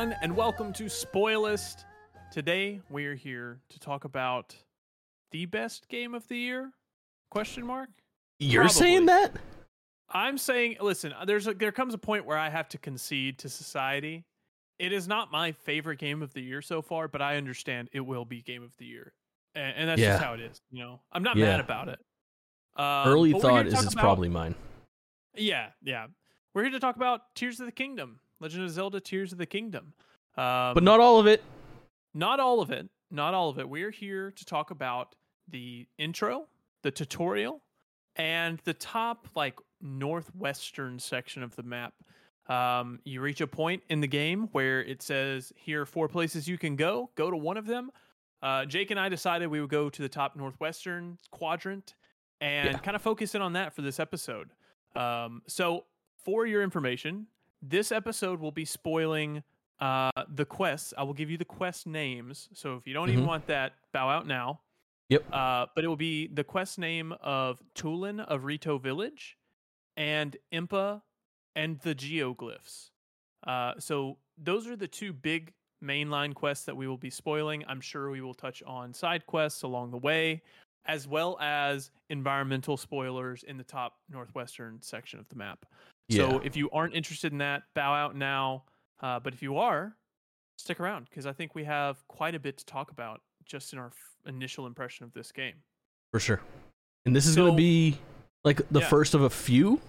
everyone, and welcome to Spoilist. Today we are here to talk about the best game of the year? Question mark. You're saying that? I'm saying, listen, there's a, there comes a point where I have to concede to society. It is not my favorite game of the year so far, but I understand it will be game of the year, and, and that's Yeah. just how it is. You know, I'm not Yeah. mad about it. Um, Early but we're here thought is it's about- probably mine. yeah, yeah. We're here to talk about Tears of the Kingdom, Legend of Zelda: Tears of the Kingdom. Um, But not all of it. not all of it. Not all of it. We're here to talk about the intro, the tutorial, and the top like northwestern section of the map. Um, you reach a point in the game where it says here are four places you can go. Go to one of them. Uh, Jake and I decided we would go to the top northwestern quadrant and Yeah. kind of focus in on that for this episode. Um, so, for your information, this episode will be spoiling uh, the quests. I will give you the quest names. So if you don't even Mhm. want that, bow out now. Yep. Uh, but it will be the quest name of Tulin of Rito Village and Impa and the Geoglyphs. Uh, so those are the two big mainline quests that we will be spoiling. I'm sure we will touch on side quests along the way, as well as environmental spoilers in the top northwestern section of the map. So if you aren't interested in that, bow out now. Uh, but if you are, stick around because I think we have quite a bit to talk about just in our f- initial impression of this game. For sure. And this is going to be like the Yeah. first of a few.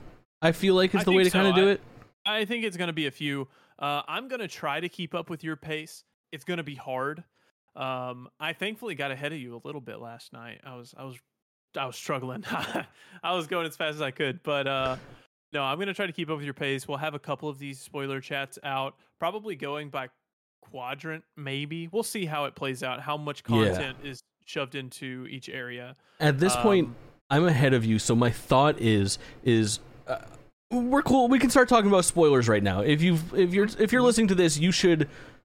I feel like is I the way to kind of do it. I think it's going to be a few. Uh, I'm going to try to keep up with your pace. It's going to be hard. Um, I thankfully got ahead of you a little bit last night. I was I was I was struggling. I was going as fast as I could, but uh, no, I'm going to try to keep up with your pace. We'll have a couple of these spoiler chats out, probably going by quadrant. Maybe we'll see how it plays out. How much Yeah. content is shoved into each area. At this point, Um, I'm ahead of you, so my thought is is uh, we're cool. We can start talking about spoilers right now. If you if you're if you're listening to this, you should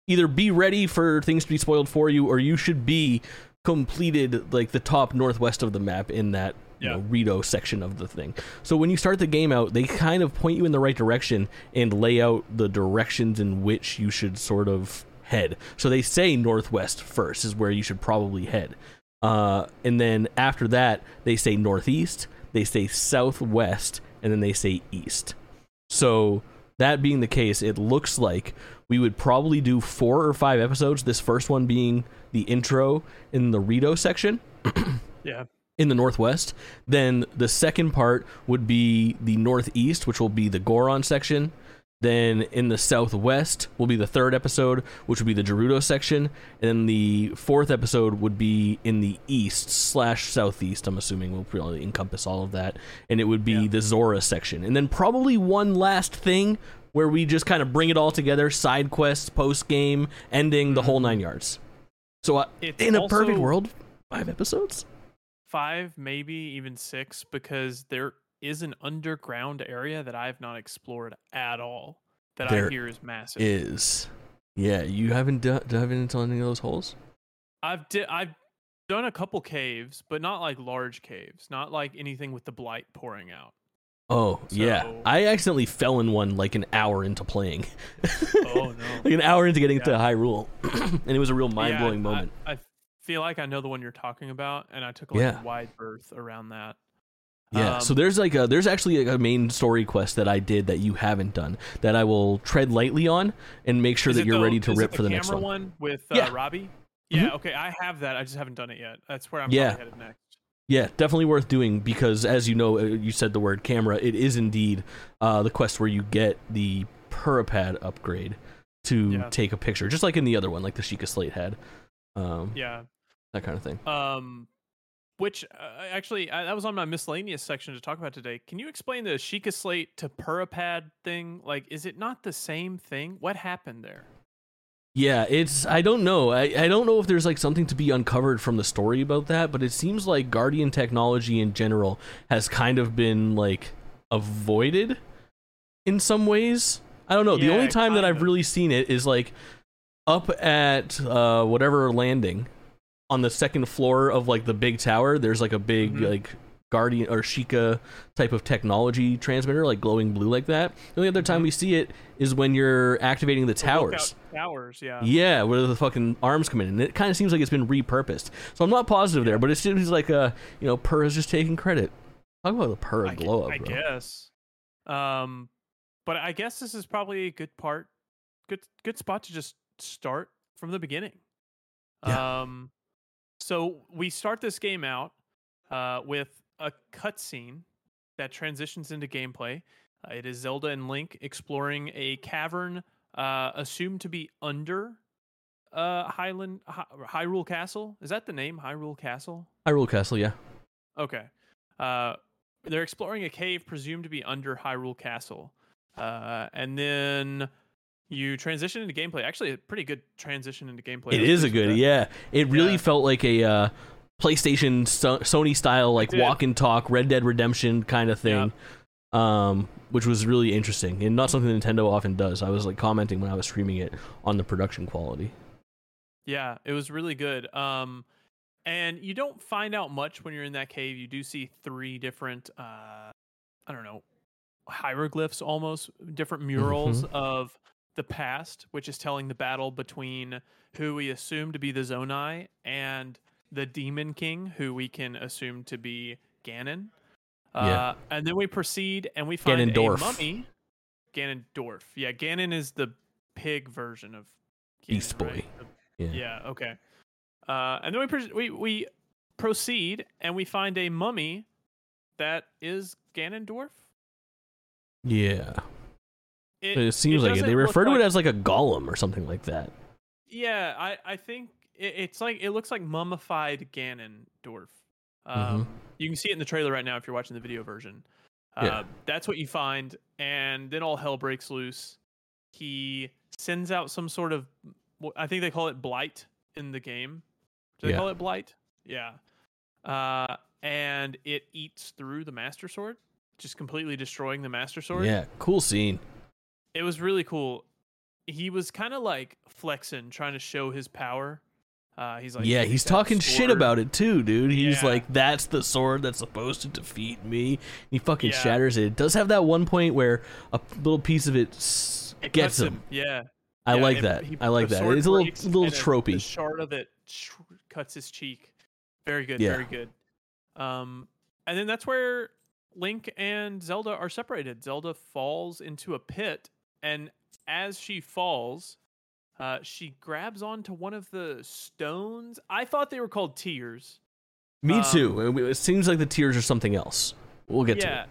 either be ready for things to be spoiled for you, or you should be completed like the top northwest of the map in that Yeah. know Rito section of the thing. So when you start the game out, they kind of point you in the right direction and lay out the directions in which you should sort of head. So they say northwest first is where you should probably head. Uh, and then after that, they say northeast, they say southwest, and then they say east. So that being the case, it looks like we would probably do four or five episodes. This first one being the intro in the Rito section yeah, in the northwest. Then the second part would be the northeast, which will be the Goron section. Then in the southwest will be the third episode, which would be the Gerudo section. And then the fourth episode would be in the east slash southeast. I'm assuming will probably encompass all of that. And it would be Yeah. the Zora section. And then probably one last thing where we just kind of bring it all together side quests, post game, ending the whole nine yards. So uh, in a perfect world, five episodes? Five, maybe even six, because there is an underground area that I have not explored at all. That I hear is massive. is. Yeah, you haven't d- dove into any of those holes. I've di- I've done a couple caves, but not like large caves, not like anything with the blight pouring out. Oh yeah, I accidentally fell in one like an hour into playing, Oh no! like an hour into getting Yeah. to Hyrule, and it was a real mind blowing Yeah, I- moment. I, feel like I know the one you're talking about, and I took like Yeah. a wide berth around that. yeah, so um, there's like a there's actually a main story quest that I did that you haven't done that I will tread lightly on and make sure that you're the- ready to rip for the next camera one. with uh, Yeah. Robbie. Yeah, Mhm. okay, I have that. I just haven't done it yet. That's where I'm Yeah. headed next. Yeah, definitely worth doing because, as you know, uh, you said the word camera. It is indeed uh, the quest where you get the Purah Pad upgrade to Yeah. take a picture, just like in the other one, like the Sheikah Slate had. Um, Yeah. That kind of thing. Um, which uh, actually I, that was on my miscellaneous section to talk about today. Can you explain the Sheikah Slate to Purah Pad thing? Like, is it not the same thing? What happened there? Yeah, it's I don't know. I, I don't know if there's like something to be uncovered from the story about that, but it seems like Guardian technology in general has kind of been like avoided in some ways. I don't know. the only time that I've of. really seen it is like up at uh whatever landing on the second floor of like the big tower, there's like a big Mhm. like Guardian or Sheikah type of technology transmitter, like glowing blue like that. The only other time we see it is when you're activating the The towers. Towers, yeah. Yeah, where the fucking arms come in, and it kind of seems like it's been repurposed. So I'm not positive there, but it seems like uh, you know, Purah is just taking credit. Talk about the Purah I, gu- glow up, I bro. guess. Um, but I guess this is probably a good part, good good spot to just start from the beginning. Yeah. Um, so we start this game out uh, with a cutscene that transitions into gameplay. Uh, it is Zelda and Link exploring a cavern uh, assumed to be under uh, Highland Hy- Hyrule Castle. Is that the name? Hyrule Castle. Hyrule Castle, yeah. Okay. Uh, they're exploring a cave presumed to be under Hyrule Castle. Uh, and then you transition into gameplay. Actually, a pretty good transition into gameplay. It is a good, that. yeah. It really Yeah. felt like a uh, PlayStation so- Sony style, like walk and talk, Red Dead Redemption kind of thing. Um, which was really interesting and not something Nintendo often does. I was like commenting when I was streaming it on the production quality. Yeah, it was really good. Um, and you don't find out much when you're in that cave. You do see three different, uh, I don't know, hieroglyphs almost, different murals of the past, which is telling the battle between who we assume to be the Zonai and the Demon King, who we can assume to be Ganon. Uh, Yeah. And then we proceed and we find Ganondorf. a mummy. Ganondorf. Yeah, Ganon is the pig version of Beast Ganon, right? Boy. The- Yeah. yeah. Okay. Uh, and then we pres we we proceed and we find a mummy that is Ganondorf. Yeah. It, It, seems like it. They refer to like- it as like a golem or something like that. Yeah, I I think it, it's like it looks like mummified Ganondorf. Mm-hmm. Um, You can see it in the trailer right now if you're watching the video version. Uh, Yeah. That's what you find, and then all hell breaks loose. He sends out some sort of, I think they call it blight in the game. Do they Yeah. call it blight? Yeah. Uh, and it eats through the master sword, just completely destroying the master sword. Yeah, cool scene. It was really cool. He was kind of like flexing, trying to show his power. Uh, he's like, yeah, he's talking shit about it too, dude. He's Yeah. like, "That's the sword that's supposed to defeat me." He fucking Yeah. shatters it. It does have that one point where a little piece of it s- It gets cuts him. Yeah, I Yeah, like that. he- I like that. It's a little little and a- The tropey. shard of it tr- cuts his cheek. Very good. Very good. Um, and then that's where Link and Zelda are separated. Zelda falls into a pit, and as she falls, uh, she grabs onto one of the stones. I thought they were called tears. Me um, too. It, it seems like the tears are something else. We'll get to yeah. it.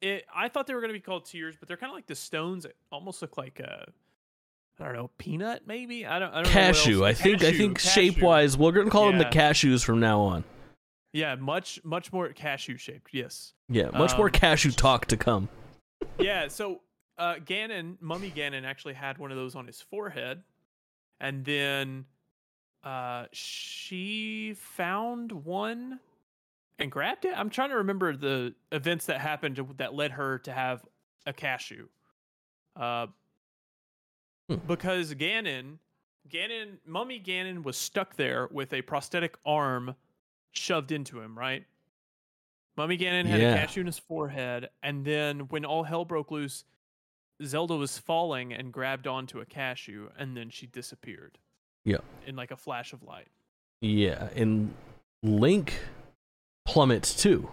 It, I thought they were going to be called tears, but they're kind of like the stones that almost look like a, I don't know, peanut maybe. I don't. I don't Cashew. I think. I think shape wise, we're gonna call them the cashews from now on. Yeah, much much more cashew shaped. Yes. Yeah, much more Um, cashew talk to come. Yeah. So uh, Ganon, Mummy Ganon, actually had one of those on his forehead, and then uh, she found one and grabbed it. I'm trying to remember the events that happened that led her to have a cashew. Uh, Hmm. because Ganon, Ganon, Mummy Ganon was stuck there with a prosthetic arm shoved into him, right? Mummy Ganon had Yeah. a cashew in his forehead, and then when all hell broke loose, Zelda was falling and grabbed onto a cashew, and then she disappeared. Yeah. In like a flash of light. Yeah, and Link plummets too.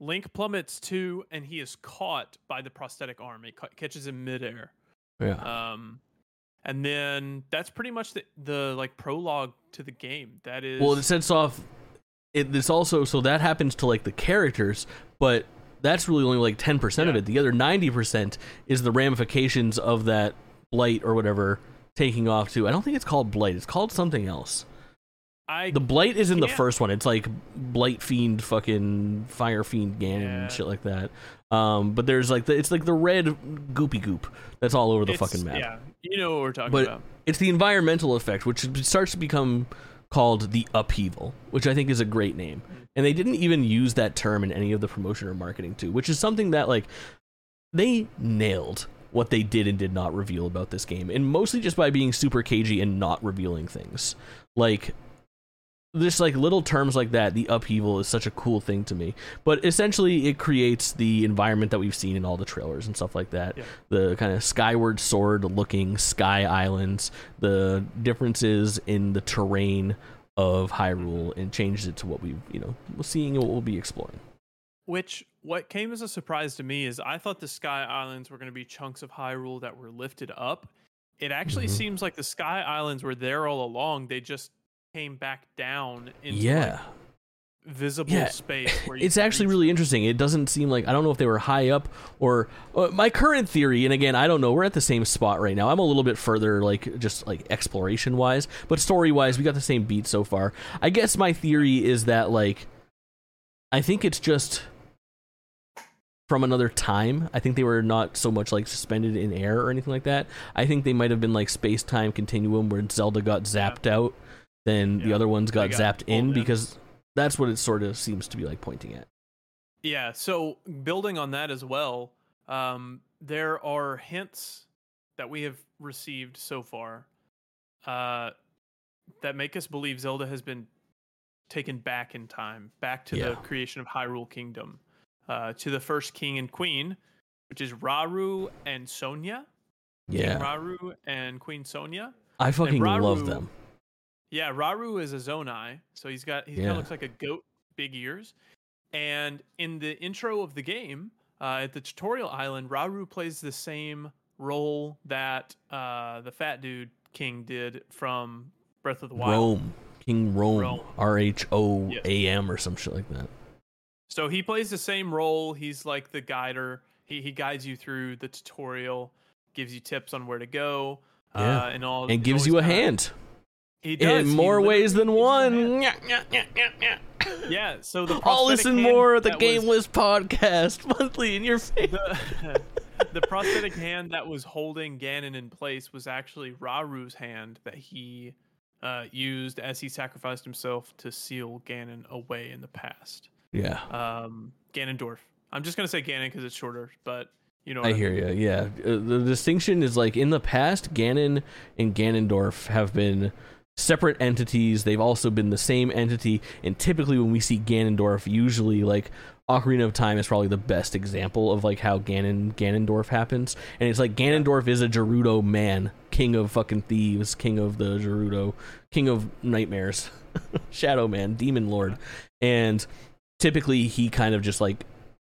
Link plummets too, and he is caught by the prosthetic arm. It ca- catches him midair. Yeah. Um, and then that's pretty much the, the like prologue to the game. That is Well, it sets off. It, this also so that happens to like the characters, but that's really only like ten percent of it. The other ninety percent is the ramifications of that blight or whatever taking off too. I don't think it's called blight. It's called something else. I The blight is in the first one. It's like blight fiend, fucking fire fiend Ganon Yeah. and shit like that. Um, but there's like the, it's like the red goopy goop that's all over the it's- fucking map. Yeah, you know what we're talking But about. it's the environmental effect, which starts to become called the upheaval, which I think is a great name. And they didn't even use that term in any of the promotion or marketing too, which is something that like they nailed what they did and did not reveal about this game, and mostly just by being super cagey and not revealing things. Like just like little terms like that, the upheaval is such a cool thing to me. But essentially, it creates the environment that we've seen in all the trailers and stuff like that. Yeah. The kind of skyward sword looking sky islands, the differences in the terrain of Hyrule, and changes it to what we've, you know, we're seeing what we'll be exploring. Which what came as a surprise to me is I thought the Sky Islands were going to be chunks of Hyrule that were lifted up. It actually Mhm. seems like the Sky Islands were there all along. They just came back down into like, Yeah. Visible Yeah. space. Where you it's actually really interesting. It doesn't seem like I don't know if they were high up or uh, my current theory. And again, I don't know. We're at the same spot right now. I'm a little bit further, like just like exploration wise, but story wise, we got the same beat so far. I guess my theory is that like I think it's just from another time. I think they were not so much like suspended in air or anything like that. I think they might have been like space time continuum where Zelda got zapped out, then the other ones got, got zapped in in. because that's what it sort of seems to be like pointing at. Yeah, so building on that as well, um, there are hints that we have received so far uh, that make us believe Zelda has been taken back in time, back to Yeah. the creation of Hyrule Kingdom, uh, to the first king and queen, which is Rauru and Sonia. Yeah. King. Rauru and Queen Sonia. I fucking love them. Yeah, Rauru is a Zonai, so he's got he kind of looks like a goat, big ears. And in the intro of the game, uh, at the tutorial island, Rauru plays the same role that uh, the fat dude king did from Breath of the Wild. Rhoam. King Rhoam. R H O A M or some shit like that. So he plays the same role. He's like the guider. He he guides you through the tutorial, gives you tips on where to go, Yeah. uh, and all. And gives you a kinda- hand. He does. In he more ways than literally gives you a hand. one. Yeah. So the I'll prosthetic listen more at the that was- Gameless podcast monthly in your face. the, the prosthetic hand that was holding Ganon in place was actually Rauru's hand that he uh, used as he sacrificed himself to seal Ganon away in the past. Yeah. Um, Ganondorf. I'm just gonna say Ganon because it's shorter, but you know. I what hear you. Yeah, Uh, the distinction is like in the past, Ganon and Ganondorf have been separate entities. They've also been the same entity, and typically when we see Ganondorf, usually like Ocarina of Time is probably the best example of like how Ganon Ganondorf happens, and it's like Ganondorf is a Gerudo man, king of fucking thieves, king of the Gerudo, king of nightmares, Shadow Man, demon lord, and typically he kind of just like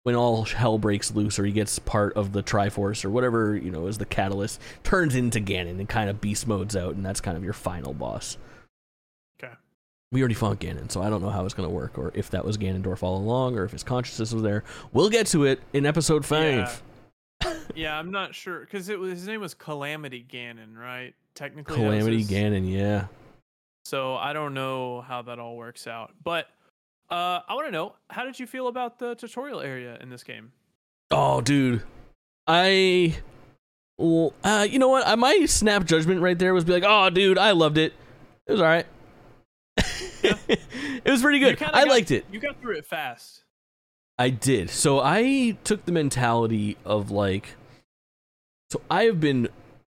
when all hell breaks loose or he gets part of the Triforce or whatever, you know, is the catalyst, turns into Ganon and kind of beast modes out, and that's kind of your final boss. Okay. We already fought Ganon, so I don't know how it's going to work or if that was Ganondorf all along or if his consciousness was there. We'll get to it in episode 5. yeah, I'm not sure because it was his name was Calamity Ganon, right? Technically, Calamity his- Ganon, yeah. So I don't know how that all works out, but uh, I want to know how did you feel about the tutorial area in this game? Oh, dude. I. Well, uh, you know what? I my snap judgment right there was be like, "Oh, dude, I loved it. It was all right. it was pretty good. I got- liked it. You got through it fast. I did. So I took the mentality of like so I have been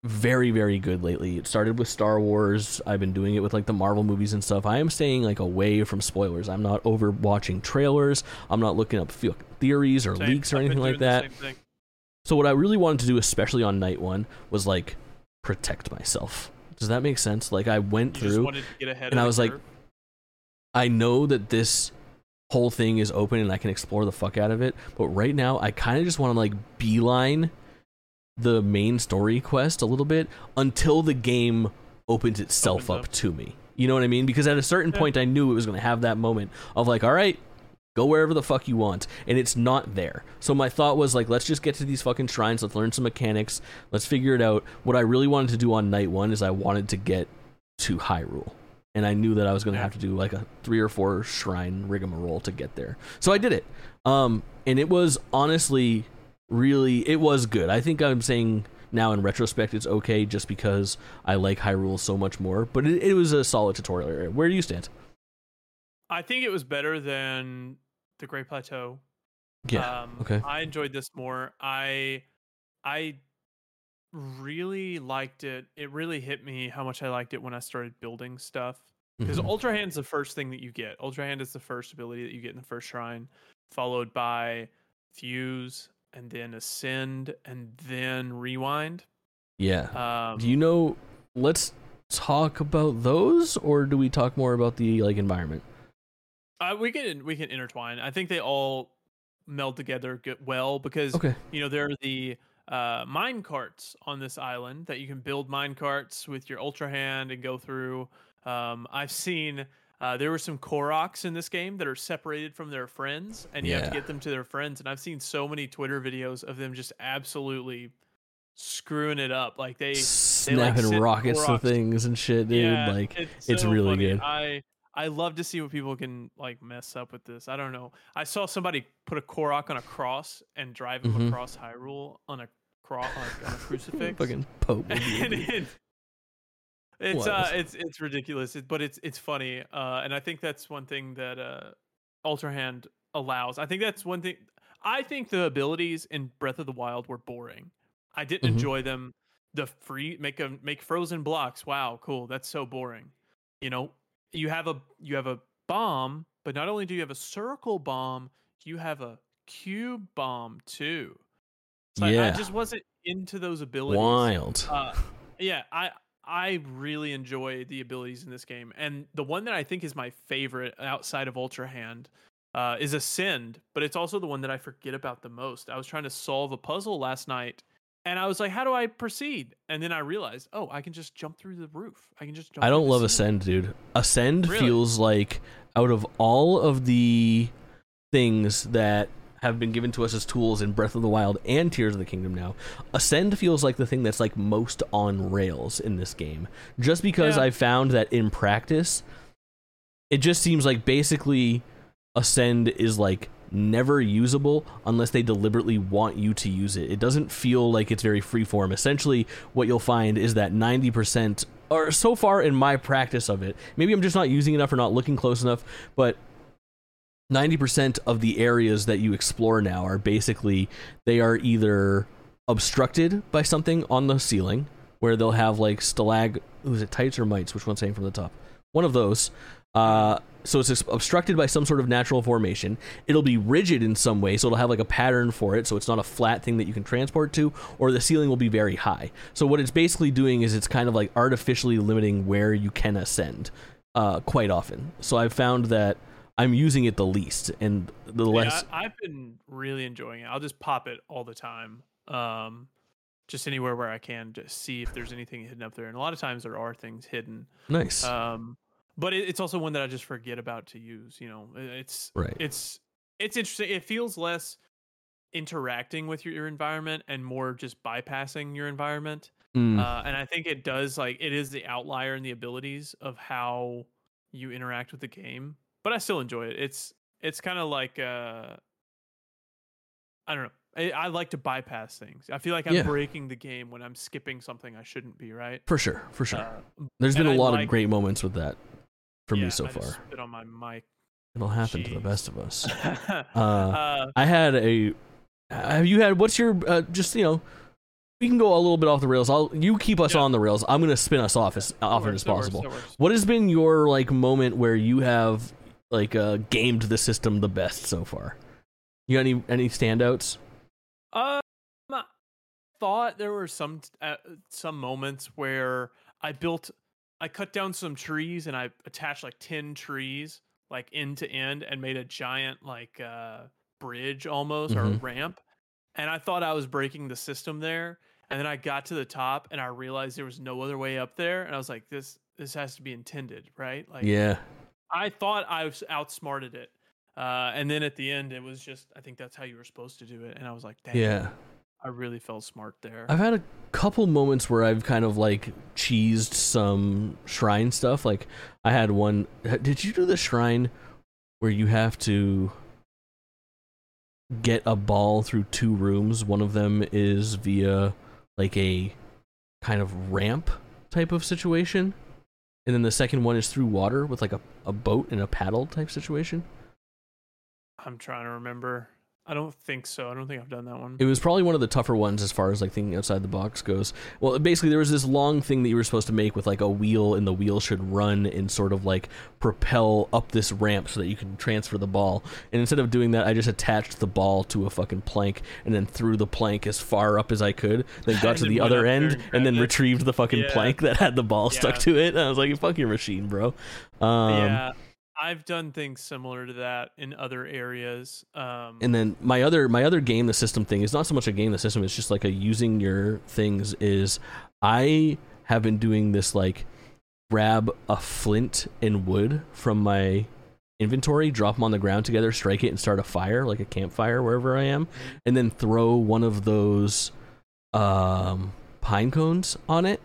very very good lately. It started with Star Wars. I've been doing it with like the Marvel movies and stuff. I am staying like away from spoilers. I'm not over watching trailers. I'm not looking up theories or Same. leaks or I've anything like that. So what I really wanted to do especially on night 1 was like protect myself. Does that make sense? Like I went You through wanted to get ahead. and I was like. I know that this whole thing is open and I can explore the fuck out of it, but right now I kind of just want to like beeline the main story quest a little bit until the game opens itself up up. to me. You know what I mean? Because at a certain Yeah. point I knew it was going to have that moment of like, all right, go wherever the fuck you want, and it's not there. So my thought was like, let's just get to these fucking shrines, let's learn some mechanics, let's figure it out. What I really wanted to do on night 1 is I wanted to get to Hyrule and I knew that I was going to have to do like a three or four shrine rigmarole to get there. So I did it. Um, and it was honestly really it was good. I think I'm saying now in retrospect it's okay just because I like Hyrule so much more. But it, it was a solid tutorial area. Where do you stand? I think it was better than the Great Plateau. Yeah. Um, okay. I enjoyed this more. I I really liked it. It really hit me how much I liked it when I started building stuff. because Mhm. Ultra Hand's the first thing that you get. Ultra Hand is the first ability that you get in the first shrine, followed by Fuse, and then Ascend, and then Rewind. yeah. Um, do you know? Let's talk about those, or do we talk more about the like environment? uh, we can we can intertwine. I think they all meld together good, well because Okay. you know there are the uh, mine carts on this island that you can build mine carts with your Ultra Hand and go through. Um, I've seen. Uh, there were some Koroks in this game that are separated from their friends, and you have to get them to their friends. And I've seen so many Twitter videos of them just absolutely screwing it up. Like they, Snapping send rockets to things and shit, dude. yeah, like it's, it's really funny. good. I I love to see what people can like mess up with this. I don't know. I saw somebody put a Korok on a cross and drive him Mhm. across Hyrule on a cross like on a crucifix. fucking Pope. and it, it's What? uh it's it's ridiculous, it, but it's it's funny. Uh, and I think that's one thing that uh Ultra Hand allows. I think that's one thing. I think the abilities in Breath of the Wild were boring. I didn't Mhm. enjoy them. The free make a make frozen blocks. Wow, cool. That's so boring. You know, you have a you have a bomb, but not only do you have a circle bomb, you have a cube bomb too. So I- I, just wasn't into those abilities. Wild. Uh, yeah, I I really enjoy the abilities in this game, and the one that I think is my favorite outside of Ultra Hand uh, is Ascend, but it's also the one that I forget about the most. I was trying to solve a puzzle last night, and I was like, "How do I proceed?" And then I realized, "Oh, I can just jump through the roof. I can just jump." I don't love. Ascend, dude. Ascend Really? feels like out of all of the things that have been given to us as tools in Breath of the Wild and Tears of the Kingdom now, Ascend feels like the thing that's like most on rails in this game. Just because Yeah. I found that in practice, it just seems like basically Ascend is like never usable unless they deliberately want you to use it. It doesn't feel like it's very freeform. Essentially, what you'll find is that 90%, or so far in my practice of it, maybe I'm just not using enough or not looking close enough, but 90% of the areas that you explore now are basically they are either obstructed by something on the ceiling where they'll have like stalag is it tights or mites? Which one's saying from the top? One of those. Uh so it's obstructed by some sort of natural formation. It'll be rigid in some way so it'll have like a pattern for it so it's not a flat thing that you can transport to or the ceiling will be very high. So what it's basically doing is it's kind of like artificially limiting where you can ascend uh quite often. So i've found that i'm using it the least and the Yeah, less I, I've been really enjoying it. I'll just pop it all the time. Um, just anywhere where I can, just see if there's anything hidden up there. And a lot of times there are things hidden. nice Um, but it, it's also one that I just forget about to use. You know, It- it's right it's it's interesting. It feels less interacting with your, your environment and more just bypassing your environment. Mm, Uh, and I think it does like it is the outlier in the abilities of how you interact with the game. But I still enjoy it. It's it's kind of like uh, I don't know. I, I like to bypass things. I feel like I'm Yeah. breaking the game when I'm skipping something I shouldn't be. Right. for sure for sure Uh, There's been a I lot like- of great moments with that for yeah, me so I just far. spit on my mic. It'll happen to the best of us. uh, Uh, I had a. Have you had? What's your? Uh, just you know, we can go a little bit off the rails. I'll you keep us Yeah. on the rails. I'm gonna spin us off as often as that works, possible. works. What has been your like moment where you have like uh, gamed the system the best so far? You got any any standouts? Um, I thought there were some uh, some moments where I built, I cut down some trees and I attached like ten trees like end to end and made a giant like uh bridge almost or Mhm. ramp, and I thought I was breaking the system there, and then I got to the top and I realized there was no other way up there, and I was like, this this has to be intended, right? Like, yeah, I thought I was outsmarted it. Uh, and then at the end, it was just, I think that's how you were supposed to do it. And I was like, damn, yeah. I really felt smart there. I've had a couple moments where I've kind of like cheesed some shrine stuff. Like I had one. Did you do the shrine where you have to get a ball through two rooms? One of them is via like a kind of ramp type of situation, and then the second one is through water with like a, a boat and a paddle type situation. I'm trying to remember. I don't think so. I don't think I've done that one. It was probably one of the tougher ones as far as like thinking outside the box goes. Well, basically there was this long thing that you were supposed to make with like a wheel, and the wheel should run and sort of like propel up this ramp so that you can transfer the ball. And instead of doing that, I just attached the ball to a fucking plank and then threw the plank as far up as I could. Then got to the other end and then it. retrieved the fucking Yeah. plank that had the ball stuck to it. And I was like, "Fuck your machine, bro." Um, yeah, I've done things similar to that in other areas. Um, and then my other my other game the system thing is not so much a game the system it's just like a using your things is i have been doing this like grab a flint and wood from my inventory drop them on the ground together strike it and start a fire like a campfire wherever i am and then throw one of those um pine cones on it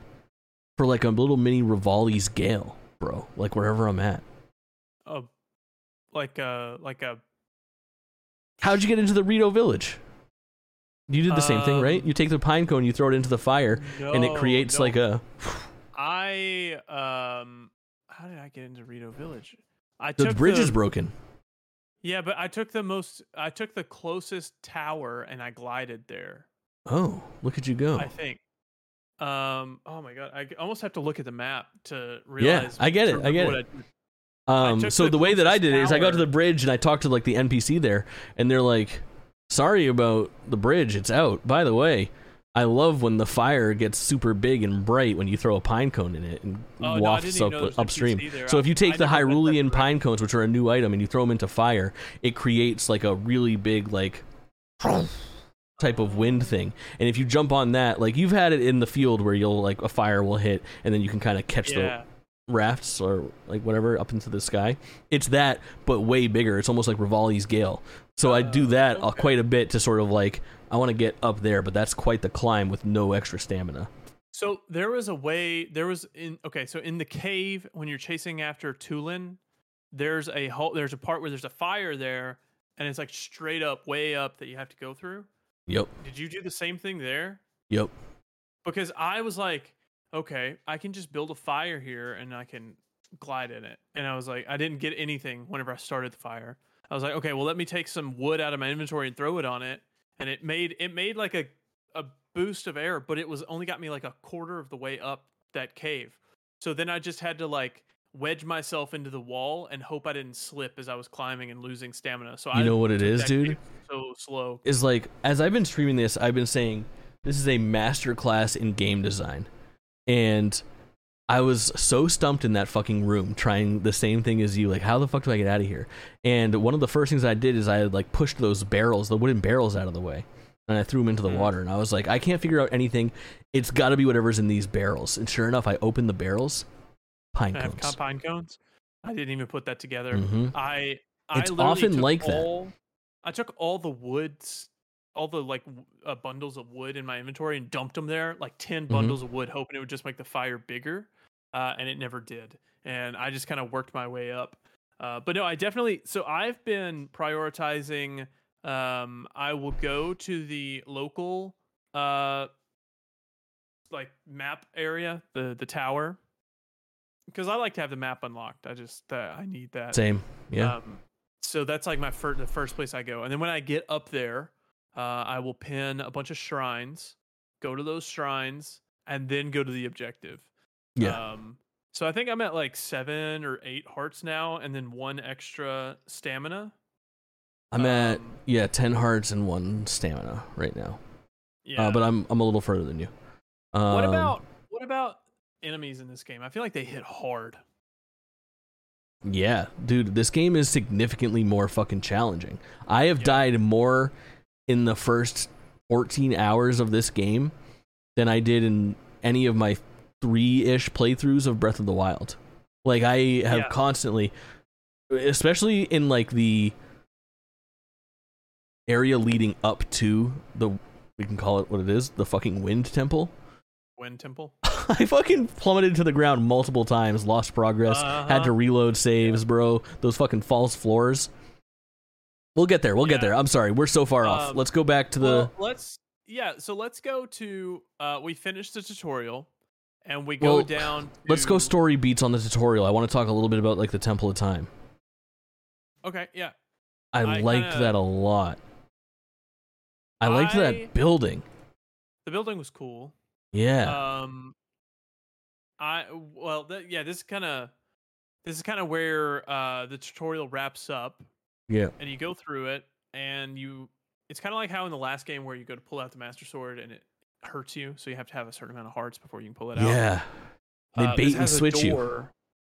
for like a little mini Revali's Gale bro like wherever i'm at like a like a How'd you get into the Rito village? You did the same thing, right? Um, You take the pine cone, you throw it into the fire, and it creates no. like a. I um. How did I get into Rito Village? I took The bridge the, is broken. Yeah, but I took the most. I took the closest tower and I glided there. Oh, look at you go! I think. Um. Oh my god! I almost have to look at the map to realize. Yeah, I get it, I get it. Um, so the the way that I did it is I got to the bridge and I talked to like the NPC there, and they're like, "Sorry about the bridge, it's out." By the way, I love when the fire gets super big and bright when you throw a pine cone in it and Oh, wafts didn't up know there was an upstream. So if you take I the never went that Hyrulean pine cones, which are a new item, and you throw them into fire, it creates like a really big like type of wind thing. And if you jump on that, like you've had it in the field where you'll like a fire will hit and then you can kind of catch the Yeah. Rafts or like whatever up into the sky. It's that, but way bigger. It's almost like Revali's Gale. So I do Oh, that uh, okay. quite a bit to sort of like I want to get up there, but that's quite the climb with no extra stamina. So there was a way. There was in okay. So in the cave when you're chasing after Tulin, there's a hole. There's a part where there's a fire there, and it's like straight up, way up that you have to go through. Yep. Did you do the same thing there? Yep. Because I was like, okay, I can just build a fire here and I can glide in it. And I was like, I didn't get anything whenever I started the fire. I was like, okay, well, let me take some wood out of my inventory and throw it on it. And it made it made like a a boost of air, but it was only got me like a quarter of the way up that cave. So then I just had to like wedge myself into the wall and hope I didn't slip as I was climbing and losing stamina. So You I know what it is, dude? So slow. Is like as I've been streaming this, I've been saying this is a master class in game design. And I was so stumped in that fucking room trying the same thing as you. Like, how the fuck do I get out of here? And one of the first things I did is I had like pushed those barrels, the wooden barrels, out of the way, and I threw them into the Mm. water. And I was like, I can't figure out anything. It's got to be whatever's in these barrels. And sure enough, I opened the barrels. Pine I have cones. pine cones. I didn't even put that together. Mhm. I I It's often like that. I took all the woods, all the like uh, bundles of wood in my inventory and dumped them there, like 10 Mm-hmm. bundles of wood, hoping it would just make the fire bigger, uh, and it never did. And I just kind of worked my way up. Uh, but no, I definitely. So I've been prioritizing. Um, I will go to the local, uh, like map area, the the tower, because I like to have the map unlocked. I just uh, I need that. Same. Yeah. Um, so that's like my first, the first place I go, and then when I get up there, uh, I will pin a bunch of shrines, go to those shrines, and then go to the objective. yeah. Um, so I think I'm at like seven or eight hearts now, and then one extra stamina. I'm at um, yeah, ten hearts and one stamina right now. Yeah. Uh, but I'm I'm a little further than you. Um, what about what about enemies in this game? I feel like they hit hard. Yeah, dude, this game is significantly more fucking challenging. I have died more in the first 14 hours of this game than I did in any of my three-ish playthroughs of Breath of the Wild. Like I have Yeah. constantly especially in like the area leading up to the we can call it what it is, the fucking wind temple. Wind Temple. I fucking plummeted to the ground multiple times, lost progress, had to Uh-huh. reload saves, bro. Those fucking false floors. We'll get there. We'll get there. I'm sorry. We're so far off. Um, Let's go back to the well, let's yeah. So let's go to uh, we finished the tutorial, and we go Well, down. Let's go story beats on the tutorial. I want to talk a little bit about like the Temple of Time. Okay, yeah. I, I liked kinda- that a lot. I liked I- that building. The building was cool. Yeah. Um, I well, th- yeah. This is kind of this is kind of where uh the tutorial wraps up, yeah. and you go through it, and you. It's kind of like how in the last game where you go to pull out the master sword and it hurts you, so you have to have a certain amount of hearts before you can pull it out. Yeah. They Uh, bait and switch you.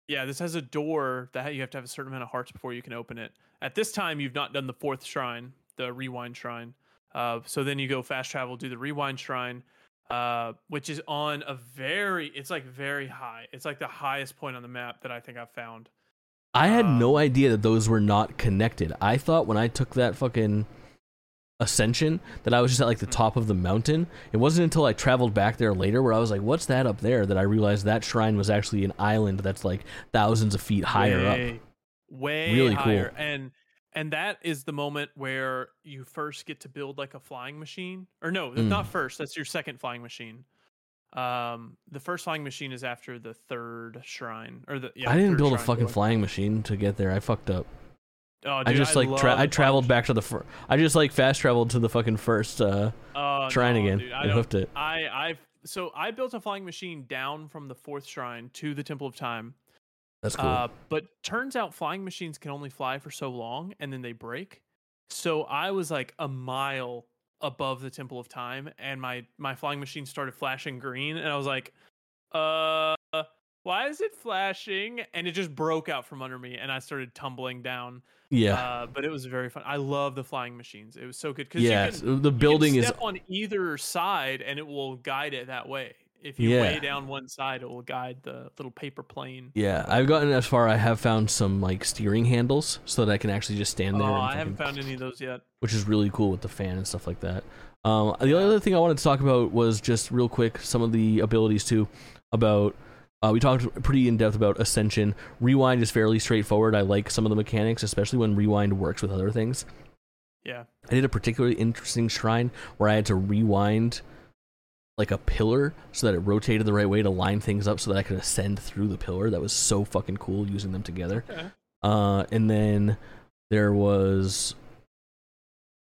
Yeah, this has a door that you have to have a certain amount of hearts before you can open it. At this time, you've not done the fourth shrine, the rewind shrine. Uh, so then you go fast travel, do the rewind shrine, uh, which is on a very, it's like very high. It's like the highest point on the map that I think I've found. I had Um, no idea that those were not connected. I thought when I took that fucking ascension that I was just at like the top of the mountain. It wasn't until I traveled back there later where I was like, "What's that up there?" that I realized that shrine was actually an island that's like thousands of feet higher up. way, Way Really cool. higher. And and that is the moment where you first get to build like a flying machine. Or no, Mm. not first. That's your second flying machine. Um, the first flying machine is after the third shrine, or the yeah. I didn't build a fucking door. flying machine to get there. I fucked up. Oh, I dude, just like love tra- I traveled back to the fir- I just like fast traveled to the fucking first uh Oh, shrine no, again dude, I and hoofed it. I I've so I built a flying machine down from the fourth shrine to the Temple of Time. That's cool. Uh, but turns out flying machines can only fly for so long and then they break. So I was like a mile above the Temple of Time and my my flying machine started flashing green and I was like, uh why is it flashing? And it just broke out from under me and I started tumbling down. yeah. Uh, but it was very fun. I love the flying machines. It was so good because yeah, you can, the building is on either side and it will guide it that way. If you Yeah. weigh down one side, it will guide the little paper plane. Yeah, I've gotten as far. I have found some like steering handles so that I can actually just stand Oh, there. and I haven't found any of those yet. which is really cool with the fan and stuff like that. Um, the other thing I wanted to talk about was just real quick some of the abilities too. About uh, we talked pretty in depth about Ascension. Rewind is fairly straightforward. I like some of the mechanics, especially when Rewind works with other things. Yeah. I did a particularly interesting shrine where I had to rewind like a pillar so that it rotated the right way to line things up so that I could ascend through the pillar. That was so fucking cool using them together. Okay. Uh, and then there was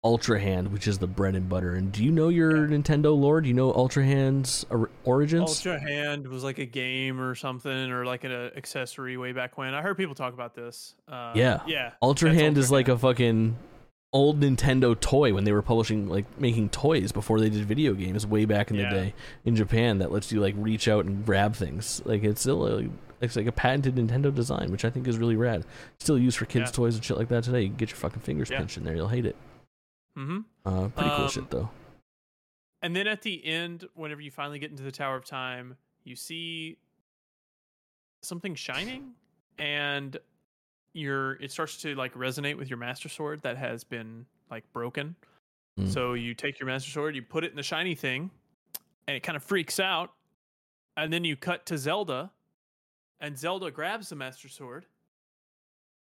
Ultra Hand, which is the bread and butter. And do you know your Nintendo lore? Do you know Ultra Hand's origins? Ultra Hand was like a game or something, or like an accessory way back when. I heard people talk about this. Uh, Yeah. yeah. Ultra Hand is Ultra like a fucking old Nintendo toy when they were publishing like making toys before they did video games way back in Yeah. the day in Japan that lets you like reach out and grab things. Like it's still a, it's like a patented Nintendo design, which I think is really rad. Still used for kids' Yeah. toys and shit like that today. You can get your fucking fingers Yeah. pinched in there, you'll hate it. Mm-hmm. Uh, pretty cool Um, shit though. And then at the end, whenever you finally get into the Tower of Time, you see something shining, and your it starts to like resonate with your Master Sword that has been like broken. Mm. So you take your Master Sword, you put it in the shiny thing, and it kind of freaks out. And then you cut to Zelda, and Zelda grabs the Master Sword,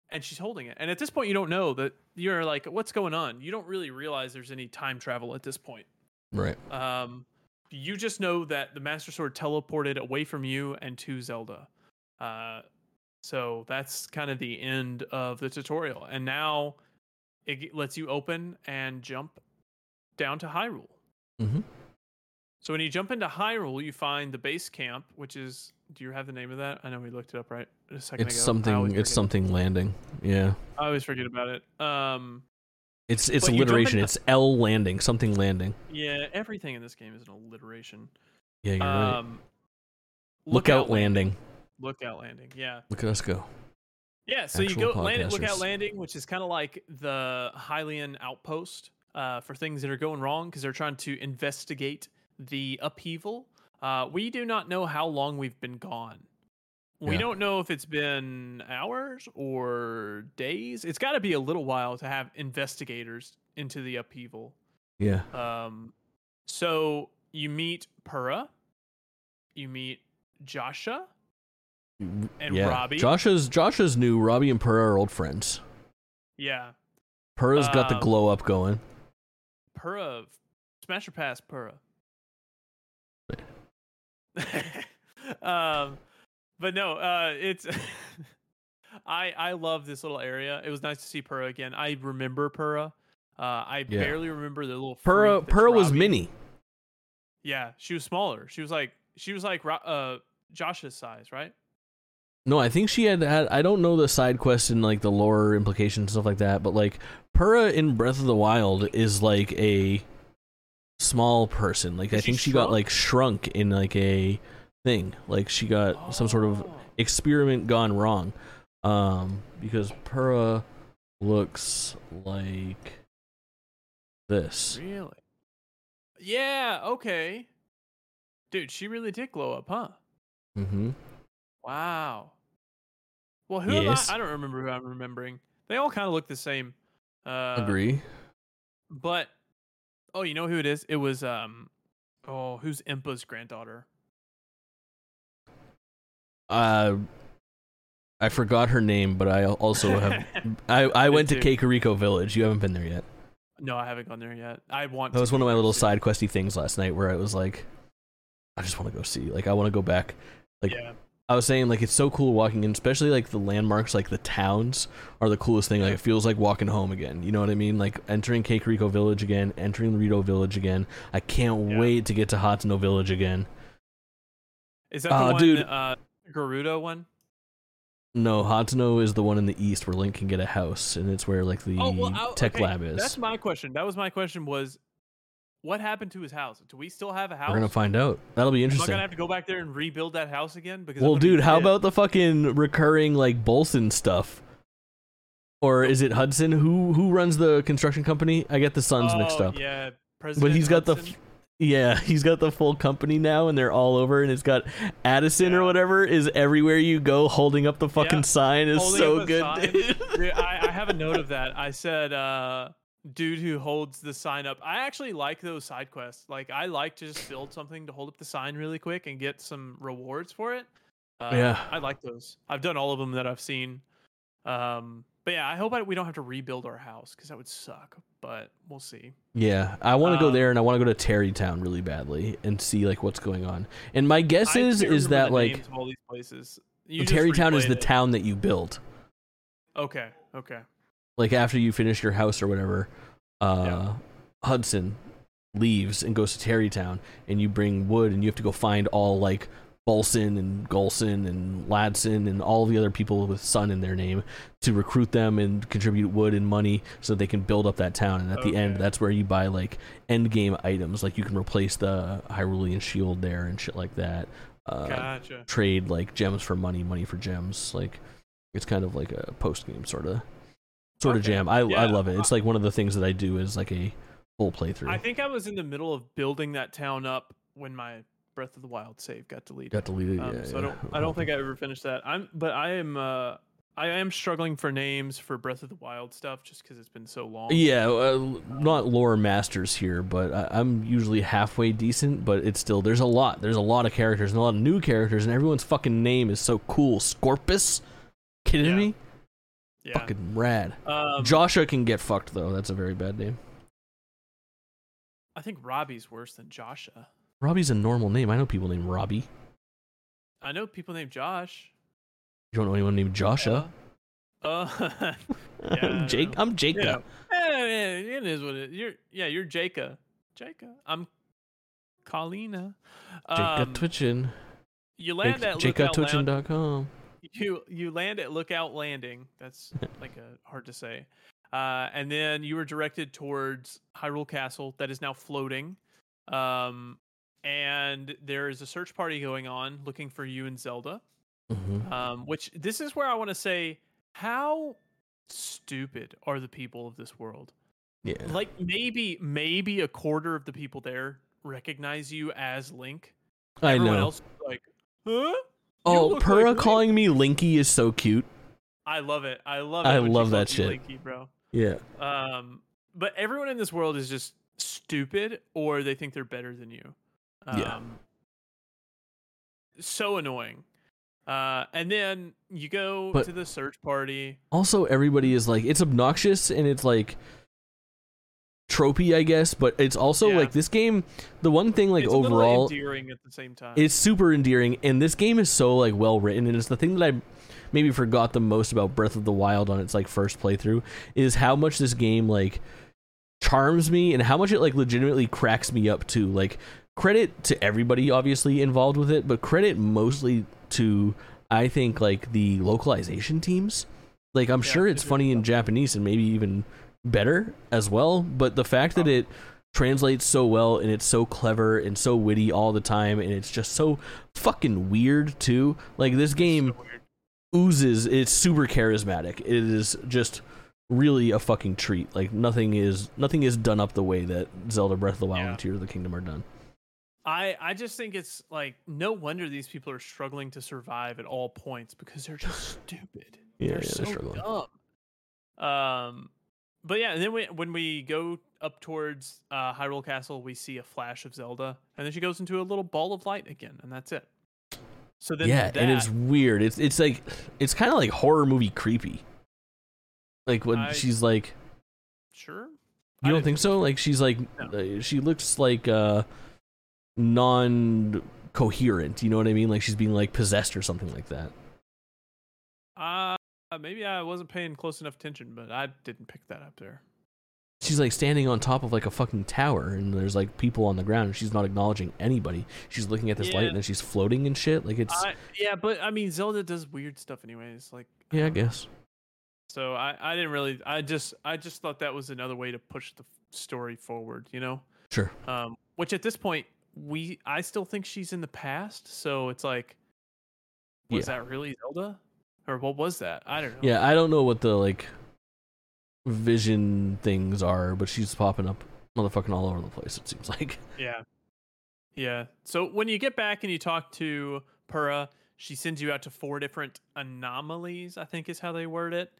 and she's holding it. And at this point, you don't know that you're like, what's going on? You don't really realize there's any time travel at this point. Right. Um, you just know that the Master Sword teleported away from you and to Zelda. Uh, so that's kind of the end of the tutorial. And now it lets you open and jump down to Hyrule. Mhm. So when you jump into Hyrule, you find the base camp, which is. Do you have the name of that? I know we looked it up right a second It's ago. Something. It's something landing. Yeah. I always forget about it. Um, It's it's But you jump alliteration. into- It's L landing. Something landing. yeah, everything in this game is an alliteration. Yeah, you're right. Um, Lookout landing. Lookout landing. Yeah. Look at us go. Yeah, so you go land at Lookout. Landing, which is kind of like the Hylian outpost uh, for things that are going wrong because they're trying to investigate the upheaval. Uh, we do not know how long we've been gone. We Yeah. don't know if it's been hours or days. It's got to be a little while to have investigators into the upheaval. Yeah. Um, so you meet Purah, you meet Josha, And yeah. Robbie? Josha's Josha's new. Robbie and Purah are old friends. yeah, Purah's got the Um, glow up going. Purah, smash or pass Purah. um, but no, uh, it's I I love this little area. It was nice to see Purah again. I remember Purah. Uh, I Yeah. barely remember the little. That's Purah was mini. Yeah, she was smaller. She was like she was like uh Josha's size, right? No, I think she had had. I don't know the side quests and like the lore implications and stuff like that, but like Purah in Breath of the Wild is like a small person. Like I Is she think she got like shrunk in like a thing. Like she got some sort of Oh, experiment gone wrong. Um, because Purah looks like this. really. Yeah. Okay. Dude, she really did glow up, huh? Mm-hmm. Wow. Well, who Yes. am I? I don't remember who I'm remembering. They all kind of look the same. Uh, Agree. But oh, you know who it is? It was um oh, who's Impa's granddaughter? Uh, I forgot her name, but I also have. I I went to too. Kakariko Village. You haven't been there yet. No, I haven't gone there yet. I want. That to was one of my little soon. side questy things last night where I was like, I just want to go see. Like, I want to go back. like- yeah, I was saying, like, it's so cool walking in, especially like the landmarks, like the towns are the coolest thing. Like, it feels like walking home again. You know what I mean? Like, entering Kakariko Village again, entering Rito Village again. I can't Yeah. wait to get to Hateno Village again. is that the Uh, one? dude. Uh, Gerudo one. No, Hateno is the one in the east where Link can get a house, and it's where like the Oh well, I- tech okay, lab is. That's my question. That was my question. Was what happened to his house? Do we still have a house? We're gonna find out. That'll be Am I interesting. gonna have to go back there and rebuild that house again? Because I'm Well, gonna be dude, how about the fucking recurring like Bolson stuff? Or is it Hudson? Who who runs the construction company? I get the sons mixed Oh, up. Yeah, President But he's got the Hudson. f- yeah, he's got the full company now, and they're all over, and it's got Addison or Yeah. whatever is everywhere you go, holding up the fucking Yeah, sign is holding so up a good. sign. dude. Dude, I, I have a note of that. I said, uh, dude who holds the sign up. I actually like those side quests. Like, I like to just build something to hold up the sign really quick and get some rewards for it. Uh, Yeah. I like those. I've done all of them that I've seen. Um, but yeah, I hope I, we don't have to rebuild our house because that would suck. But we'll see. Yeah, I want to go Um, there, and I want to go to Tarrey Town really badly and see like what's going on. And my guess I is is that like all these places. Tarrey Town is the it. town that you build. Okay. Okay. Like after you finish your house or whatever, uh, Yeah. Hudson leaves and goes to Tarrey Town, and you bring wood, and you have to go find all like Bolson and Golson and Ladson and all the other people with Sun in their name to recruit them and contribute wood and money so they can build up that town. And at the end, that's where you buy like end game items, like you can replace the Hyrulean shield there and shit like that. Uh, Gotcha. trade like gems for money, money for gems. Like it's kind of like a post game sort of sort of jam. I I love it. It's like one of the things that I do is like a full playthrough. I think I was in the middle of building that town up when my Breath of the Wild save got deleted. got deleted. Um, yeah, so I don't I don't think I ever finished that. I'm but I am uh I am struggling for names for Breath of the Wild stuff just because it's been so long. Yeah, uh, not lore masters here, but I, I'm usually halfway decent. But it's still there's a lot. There's a lot of characters and a lot of new characters, and everyone's fucking name is so cool. Scorpus, kidding Yeah. me? Yeah. Fucking rad. Um, Josha can get fucked though. That's a very bad name. I think Robbie's worse than Josha. Robbie's a normal name. I know people named Robbie. I know people named Josh. You don't know anyone named Joshua? Uh, yeah, I I'm Jake. I'm Jacob. yeah. Eh, it is what it. You're yeah. You're Jacob. Jacob. I'm Colina. Jacob Um, Twitchin. You land at Lookout Lounge. JacobTwitchin.com. you you land at Lookout Landing. That's like a hard to say. Uh, and then you are directed towards Hyrule Castle that is now floating. Um, and there is a search party going on looking for you and Zelda. Mhm. Um, which this is where I want to say, how stupid are the people of this world? Yeah. Like maybe maybe a quarter of the people there recognize you as Link. I Everyone know. else is like, huh? Oh, Purah like calling me Linky is so cute. I love it. I love it. I love that shit. Linky, bro. Yeah. Um, but everyone in this world is just stupid, or they think they're better than you. Um, Yeah. So annoying. Uh, and then you go But- to the search party. Also, everybody is like, it's obnoxious and it's like tropey, I guess, but it's also Yeah. like this game. The one thing, like it's overall, endearing at the same time. it's super endearing, and this game is so like well written, and it's the thing that I maybe forgot the most about Breath of the Wild on its like first playthrough is how much this game like charms me and how much it like legitimately cracks me up too. Like credit to everybody obviously involved with it, but credit mostly to I think like the localization teams. Like I'm Yeah, sure it's funny in. Japanese and maybe even better as well, but the fact that it translates so well and it's so clever and so witty all the time and it's just so fucking weird too. Like this game So oozes it's super charismatic. It is just really a fucking treat. Like nothing is nothing is done up the way that Zelda Breath of the Wild Yeah. and Tears of the Kingdom are done. I I just think it's like no wonder these people are struggling to survive at all points because they're just stupid. Yeah, they're yeah, so they're struggling. dumb. Um, but yeah, and then we, when we go up towards uh, Hyrule Castle, we see a flash of Zelda, and then she goes into a little ball of light again, and that's it. So then yeah, that, and it's weird. It's it's like it's kind of like horror movie creepy. Like when I- she's like, sure. you don't think so? Like she's like, uh, she looks like uh, non coherent. You know what I mean? Like she's being like possessed or something like that. Uh, maybe I wasn't paying close enough attention, but I didn't pick that up there. She's like standing on top of like a fucking tower, and there's like people on the ground, and she's not acknowledging anybody. She's looking at this light, and then she's floating and shit. Like it's I, yeah, but I mean, Zelda does weird stuff anyways. Like, yeah, I guess. So I, I didn't really I just I just thought that was another way to push the story forward, you know? Sure. Um which at this point we I still think she's in the past, so it's like was Yeah. that really Zelda? Or what was that? I don't know. Yeah, I don't know what the like vision things are, but she's popping up motherfucking all over the place. It seems like. Yeah. Yeah. So when you get back and you talk to Purah, she sends you out to four different anomalies, I think is how they word it.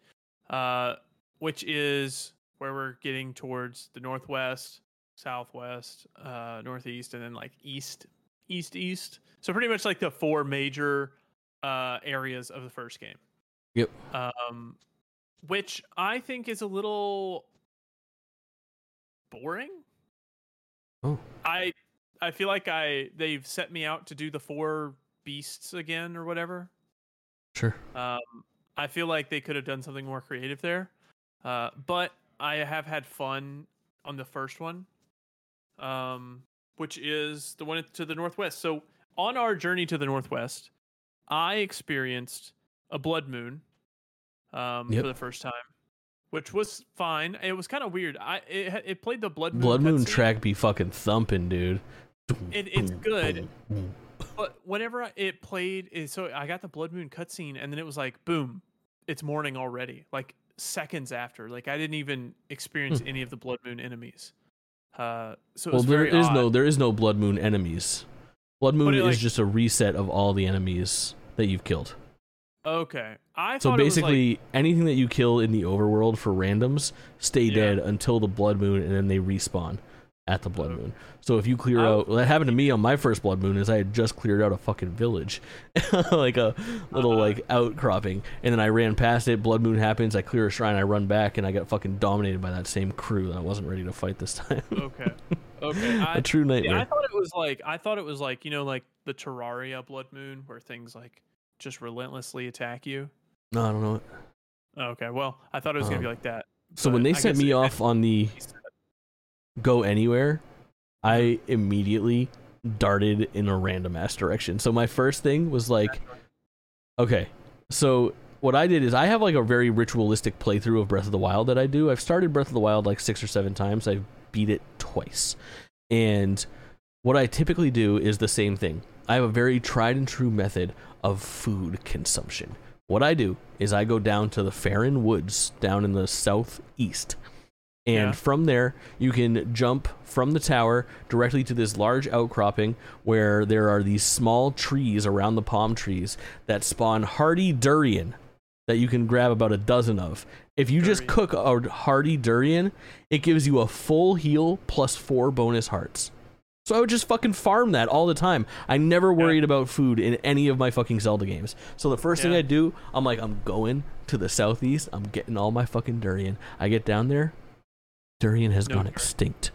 Uh which is where we're getting towards the northwest, southwest, uh northeast, and then like east, east, east. So pretty much like the four major uh areas of the first game. Yep. Um which I think is a little boring. Oh. I I feel like I they've set me out to do the four beasts again or whatever. Sure. Um, I feel like they could have done something more creative there. Uh, but I have had fun on the first one, um, which is the one to the northwest. So on our journey to the northwest, I experienced a blood moon um, Yep. for the first time, which was fine. It was kind of weird. I it, it played the blood moon Blood Moon track be fucking thumping, dude. It, it's good. But whenever it played, so I got the Blood Moon cutscene, and then it was like, boom, it's morning already. Like seconds after, like I didn't even experience any of the Blood Moon enemies. Uh, so it Well, was there is odd. no there is no Blood Moon enemies. Blood Moon it, is like- just a reset of all the enemies that you've killed. Okay, I So was, like- basically, anything that you kill in the overworld for randoms stay Yeah. dead until the Blood Moon, and then they respawn at the Blood Okay. Moon. So if you clear I out, well, that happened to me on my first Blood Moon. Is I had just cleared out a fucking village, like a little Uh-huh. like outcropping, and then I ran past it. Blood Moon happens. I clear a shrine. I run back, and I got fucking dominated by that same crew that I wasn't ready to fight this time. okay, okay. I, a true yeah, nightmare. I thought it was like I thought it was like you know like the Terraria Blood Moon where things like just relentlessly attack you. no, I don't know. Okay, well I thought it was gonna be Um, like that. So when they sent me off on the go anywhere, I immediately darted in a random ass direction. So my first thing was like, okay, so what I did is I have like a very ritualistic playthrough of Breath of the Wild that I do. I've started Breath of the Wild like six or seven times. I've beat it twice. And what I typically do is the same thing. I have a very tried and true method of food consumption. What I do is I go down to the Faron Woods down in the southeast. And Yeah. from there, you can jump from the tower directly to this large outcropping where there are these small trees around the palm trees that spawn hardy durian that you can grab about a dozen of. If you just cook a hardy durian, it gives you a full heal plus four bonus hearts. So I would just fucking farm that all the time. I never worried about food in any of my fucking Zelda games. So the first thing I do, I'm like, I'm going to the southeast. I'm getting all my fucking durian. I get down there, durian has No gone durian. extinct.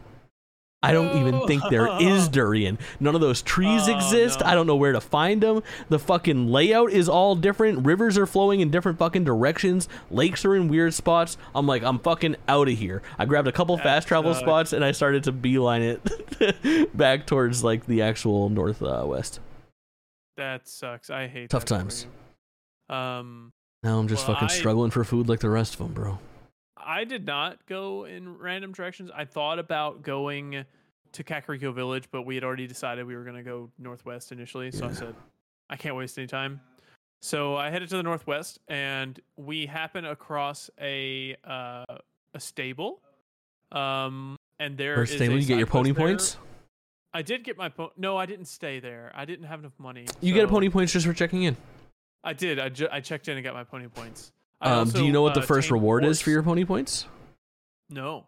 I don't even think there is durian. None of those trees Oh, exist. no. I don't know where to find them. The fucking layout is all different. Rivers are flowing in different fucking directions. Lakes are in weird spots. I'm like, I'm fucking out of here. I grabbed a couple fast travel spots and I started to beeline it back towards like the actual north uh, west. That sucks. I hate Tough times. Um, Now I'm just Well, fucking I- struggling for food like the rest of them, bro. I did not go in random directions. I thought about going to Kakariko Village, but we had already decided we were going to go northwest initially. So I said, I can't waste any time. So I headed to the northwest, and we happened across a uh, a stable. Um, and there First is stable, you get your pony there. points. I did get my po- no. I didn't stay there. I didn't have enough money. You get a pony points just for checking in. I did. I, ju- I checked in and got my pony points. Um, also, do you know what the uh, first reward is for your pony points? No.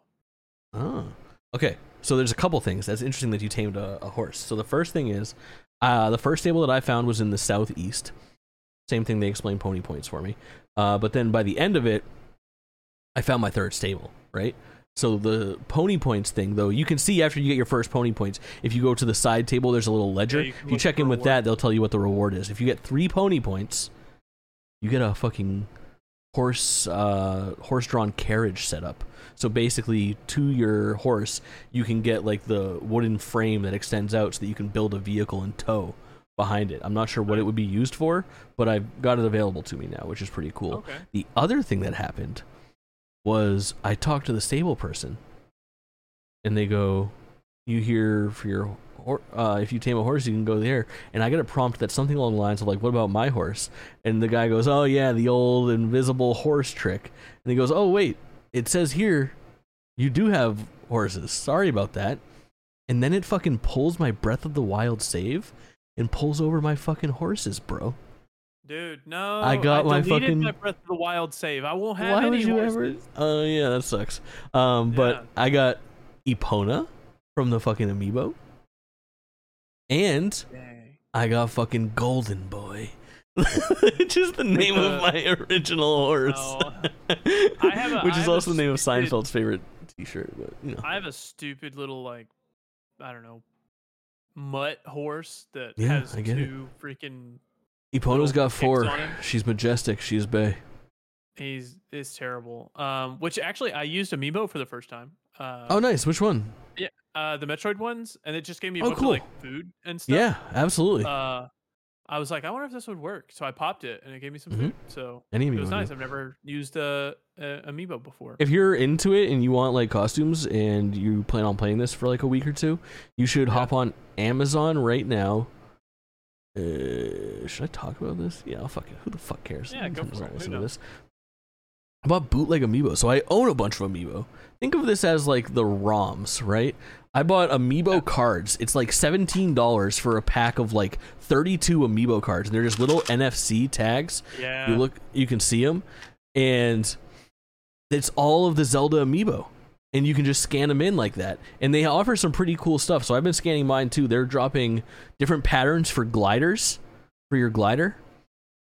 Oh, okay. So there's a couple things. That's interesting that you tamed a, a horse. So the first thing is, uh, the first stable that I found was in the southeast. Same thing. They explained pony points for me. Uh, but then by the end of it, I found my third stable. Right. So the pony points thing, though, you can see after you get your first pony points. If you go to the side table, there's a little ledger. you if you check in with reward. that, they'll tell you what the reward is. If you get three pony points, you get a fucking horse uh horse drawn carriage setup. so basically to your horse you can get like the wooden frame that extends out so that you can build a vehicle in tow behind it i'm not sure what it would be used for but i've got it available to me now which is pretty cool Okay. the other thing that happened was i talked to the stable person and they go you here for your uh, if you tame a horse you can go there and i get a prompt that's something along the lines of like what about my horse and the guy goes oh yeah the old invisible horse trick and he goes oh wait it says here you do have horses sorry about that and then it fucking pulls my breath of the wild save and pulls over my fucking horses bro Dude, no. I got my fucking- my Breath of the Wild save. I won't have why any would you horses. ever oh yeah that sucks um but Yeah. i got epona from the fucking amiibo and Dang. I got fucking Golden Boy. Which is the name of my original horse. No. I have a- Which I is also the name of Seinfeld's favorite t-shirt, but you know. I have a stupid little like, I don't know, mutt horse that Yeah, has I get it. two freaking. Epona's little got four. She's majestic. She's bay. He's is terrible. Um, which actually I used amiibo for the first time. Uh, Oh, nice. Which one? Uh, the Metroid ones, and it just gave me a Oh, bunch cool. of like food and stuff. Yeah, absolutely. Uh, I was like, I wonder if this would work. So I popped it, and it gave me some Mhm. food. So Any it was nice. I've never used a, a amiibo before. If you're into it and you want like costumes and you plan on playing this for like a week or two, you should Yeah. hop on Amazon right now. Uh, should I talk about this? Yeah, I'll fuck it. Who the fuck cares? Yeah, go for it. To this. I bought bootleg amiibo, so I own a bunch of amiibo. Think of this as like the ROMs, right? I bought amiibo cards. It's like seventeen dollars for a pack of like thirty-two amiibo cards, and they're just little NFC tags. yeah. You look, you can see them, and it's all of the Zelda amiibo, and you can just scan them in like that. And they offer some pretty cool stuff. So I've been scanning mine too. They're dropping different patterns for gliders for your glider.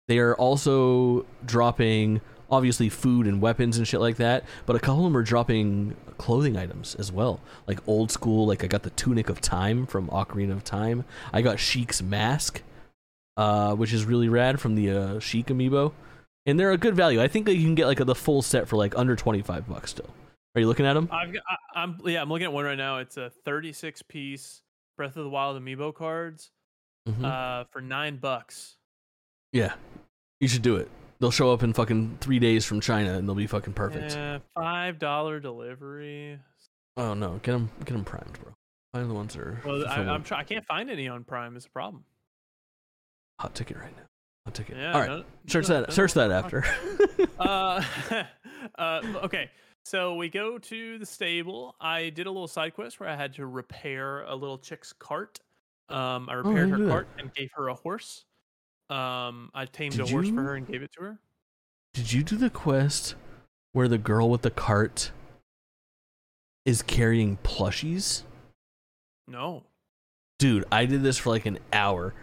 They are also dropping obviously food and weapons and shit like that, but a couple of them are dropping clothing items as well. Like old school, like I got the Tunic of Time from Ocarina of Time. I got Sheik's mask, uh, which is really rad from the uh, Sheik amiibo. And they're a good value. I think that you can get like the full set for like under 25 bucks still. Are you looking at them? I've got, I, I'm yeah, I'm looking at one right now. It's a 36 piece Breath of the Wild amiibo cards Mhm. uh, for nine bucks. yeah. You should do it. They'll show up in fucking 3 days from China and they'll be fucking perfect. Yeah, five dollar delivery. Oh no, get them get them primed, bro. Find the ones that are Well, I, I'm try- I can't find any on Prime. It's a problem. hot ticket right now. Hot ticket. Yeah. All right. no- Search no- that. no- Search that after. uh, uh, okay. So we go to the stable. I did a little side quest where I had to repair a little chick's cart. Um, I Oh, repaired didn't her cart and gave her a horse. Um, I tamed Did a horse you- for her and gave it to her. Did you do the quest where the girl with the cart is carrying plushies? No. Dude, I did this for like an hour.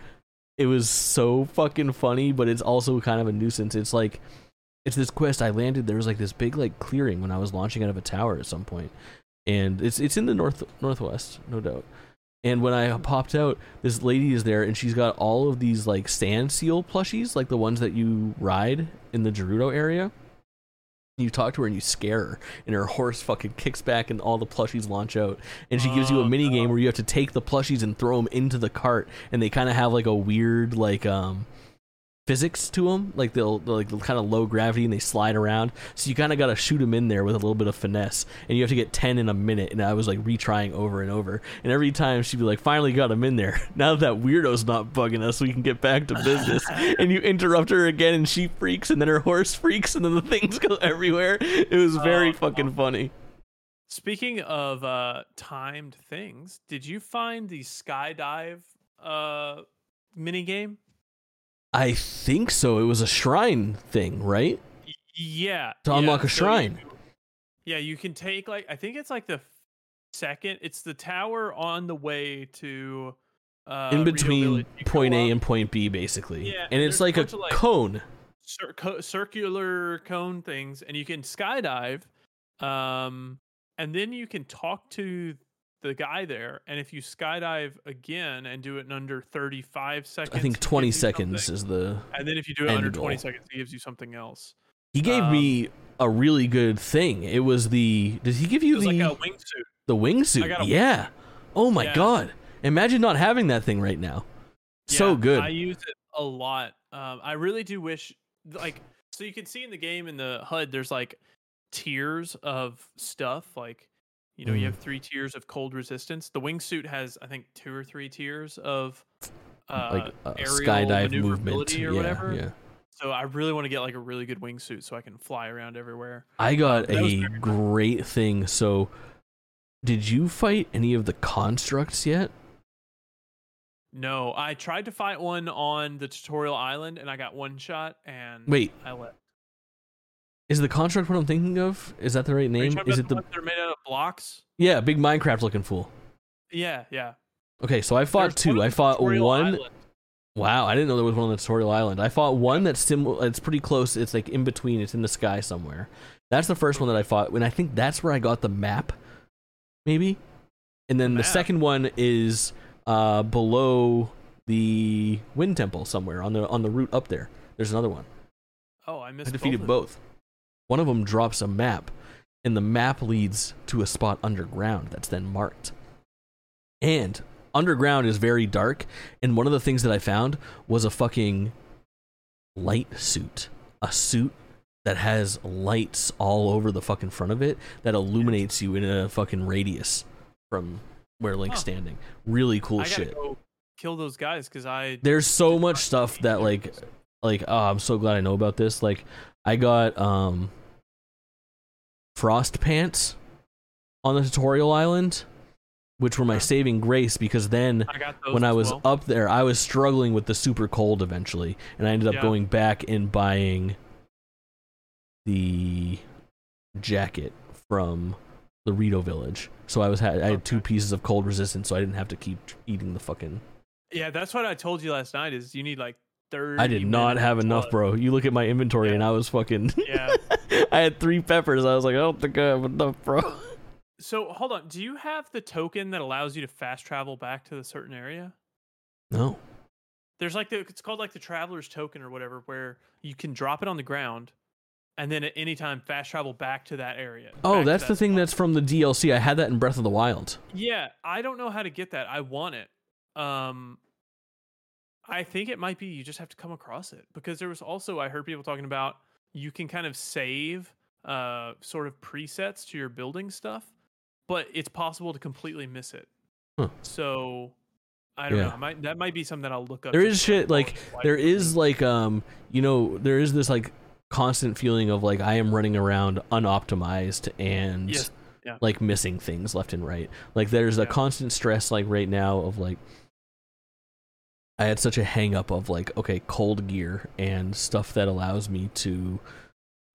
It was so fucking funny, but it's also kind of a nuisance. It's like it's this quest I landed there was like this big like clearing when I was launching out of a tower at some point. and it's it's in the north northwest, no doubt. And when I popped out, this lady is there, and she's got all of these like sand seal plushies, like the ones that you ride in the Gerudo area. You talk to her and you scare her, and her horse fucking kicks back, and all the plushies launch out. And she gives you a Oh, mini game where you have to take the plushies and throw them into the cart, and they kind of have like a weird like um physics to them like they'll, they'll like kind of low gravity and they slide around. So you kind of got to shoot them in there with a little bit of finesse and you have to get 10 in a minute and i was like retrying over and over. And every time she'd be like finally got him in there. Now that that weirdo's not bugging us we can get back to business. And you interrupt her again and she freaks and then her horse freaks and then the things go everywhere. It was very Oh, fucking funny. Speaking of uh, timed things, did you find the skydive uh, mini game? I think so it was a shrine thing right yeah. To yeah, unlock a so you- shrine. yeah, you can take like I think it's like the second. It's the tower on the way to. Uh, in between Village. You go point a up, and point b basically Yeah, and it's there's a like a like- cone cir- co- circular cone things, and you can skydive. Um, and then you can talk to the guy there, and if you skydive again and do it in under thirty-five seconds, I think 20 seconds is the. And then if you do it under goal. 20 seconds, he gives you something else. He gave Um, me a really good thing. It was the. Did he give It you was the like a wingsuit. the wingsuit? Yeah. Oh my Yeah. god! Imagine not having that thing right now. so good. I use it a lot. Um, I really do wish, like, so you can see in the game in the HUD, there's like tiers of stuff. Like, you know, Mm. you have three tiers of cold resistance. The wingsuit has, I think, two or three tiers of uh, like aerial skydive movement or yeah, whatever. Yeah. So I really want to get like a really good wingsuit so I can fly around everywhere. I got That a nice. great thing. So, did you fight any of the constructs yet? No, I tried to fight one on the tutorial island and I got one shot and Wait, I left. Is the construct what I'm thinking of? Is that the right name? Is it the are made out of blocks? yeah big Minecraft looking fool? Yeah, yeah. Okay, so I fought There's two. I fought one. island. Wow, I didn't know there was one on the tutorial island. I fought one that's sim. It's pretty close. It's like in between. It's in the sky somewhere. That's the first one that I fought, and I think that's where I got the map, maybe. And then the Map? second one is uh, below the wind temple somewhere on the on the route up there. There's another one. Oh, I missed I defeated both. both. One of them drops a map, and the map leads to a spot underground that's then marked. And underground is very dark, and one of the things that I found was a fucking light suit. A suit that has lights all over the fucking front of it that illuminates you in a fucking radius from where Link's Huh. standing. Really cool shit. go kill those guys because I There's so much stuff that like like oh i'm so glad i know about this like i got um frost pants on the tutorial island which were my saving grace because then I when i was well. up there i was struggling with the super cold eventually and i ended up Yeah. going back and buying the jacket from the Rito village so i was had i had two pieces of cold resistance so i didn't have to keep eating the fucking Yeah, that's what I told you last night. Is you need like thirty. I did not have enough, bro. You look at my inventory, and I was fucking. Yeah. I had three peppers. I was like, I don't think I have enough, bro. So hold on. Do you have the token that allows you to fast travel back to the certain area? No. There's like the it's called like the traveler's token or whatever, where you can drop it on the ground, and then at any time fast travel back to that area. Oh, that's that the thing spot. that's from the DLC. I had that in Breath of the Wild. Yeah, I don't know how to get that. I want it. Um I think it might be you just have to come across it because there was also I heard people talking about you can kind of save uh sort of presets to your building stuff, but it's possible to completely miss it. Huh. So I don't Yeah. know. Might that might be something that I'll look up. There is shit like there is like um you know there is this like constant feeling of like I am running around unoptimized and Yes. Yeah. like missing things left and right. Like there's a constant stress like right now of like I had such a hang up of like okay, cold gear and stuff that allows me to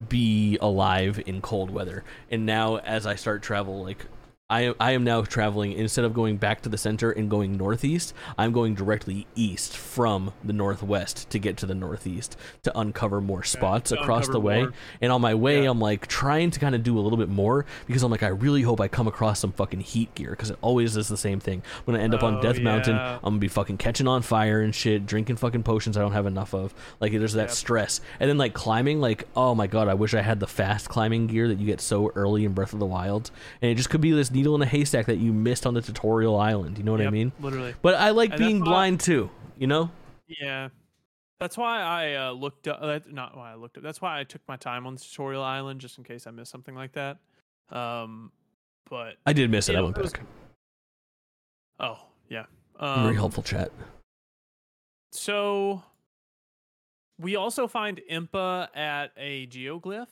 be alive in cold weather. And now as I start travel like I am, I am now traveling instead of going back to the center and going northeast. I'm going directly east from the northwest to get to the northeast to uncover more spots across the way. more. And on my way, Yeah. I'm like trying to kind of do a little bit more because I'm like I really hope I come across some fucking heat gear because it always is the same thing. When I'm gonna end up on Oh, Death Mountain. I'm gonna be fucking catching on fire and shit, drinking fucking potions I don't have enough of. Like there's that stress, and then like climbing. Like oh my god, I wish I had the fast climbing gear that you get so early in Breath of the Wild, and it just could be this needle in a haystack that you missed on the tutorial island. You know what I mean? Literally. But I like And being blind too. You know? Yeah. That's why I uh, looked up. That, not why I looked up. That's why I took my time on the tutorial island, just in case I missed something like that. Um, but I did miss it. I Yeah, went it was- back. oh yeah. Very Um, helpful chat. So we also find Impa at a geoglyph.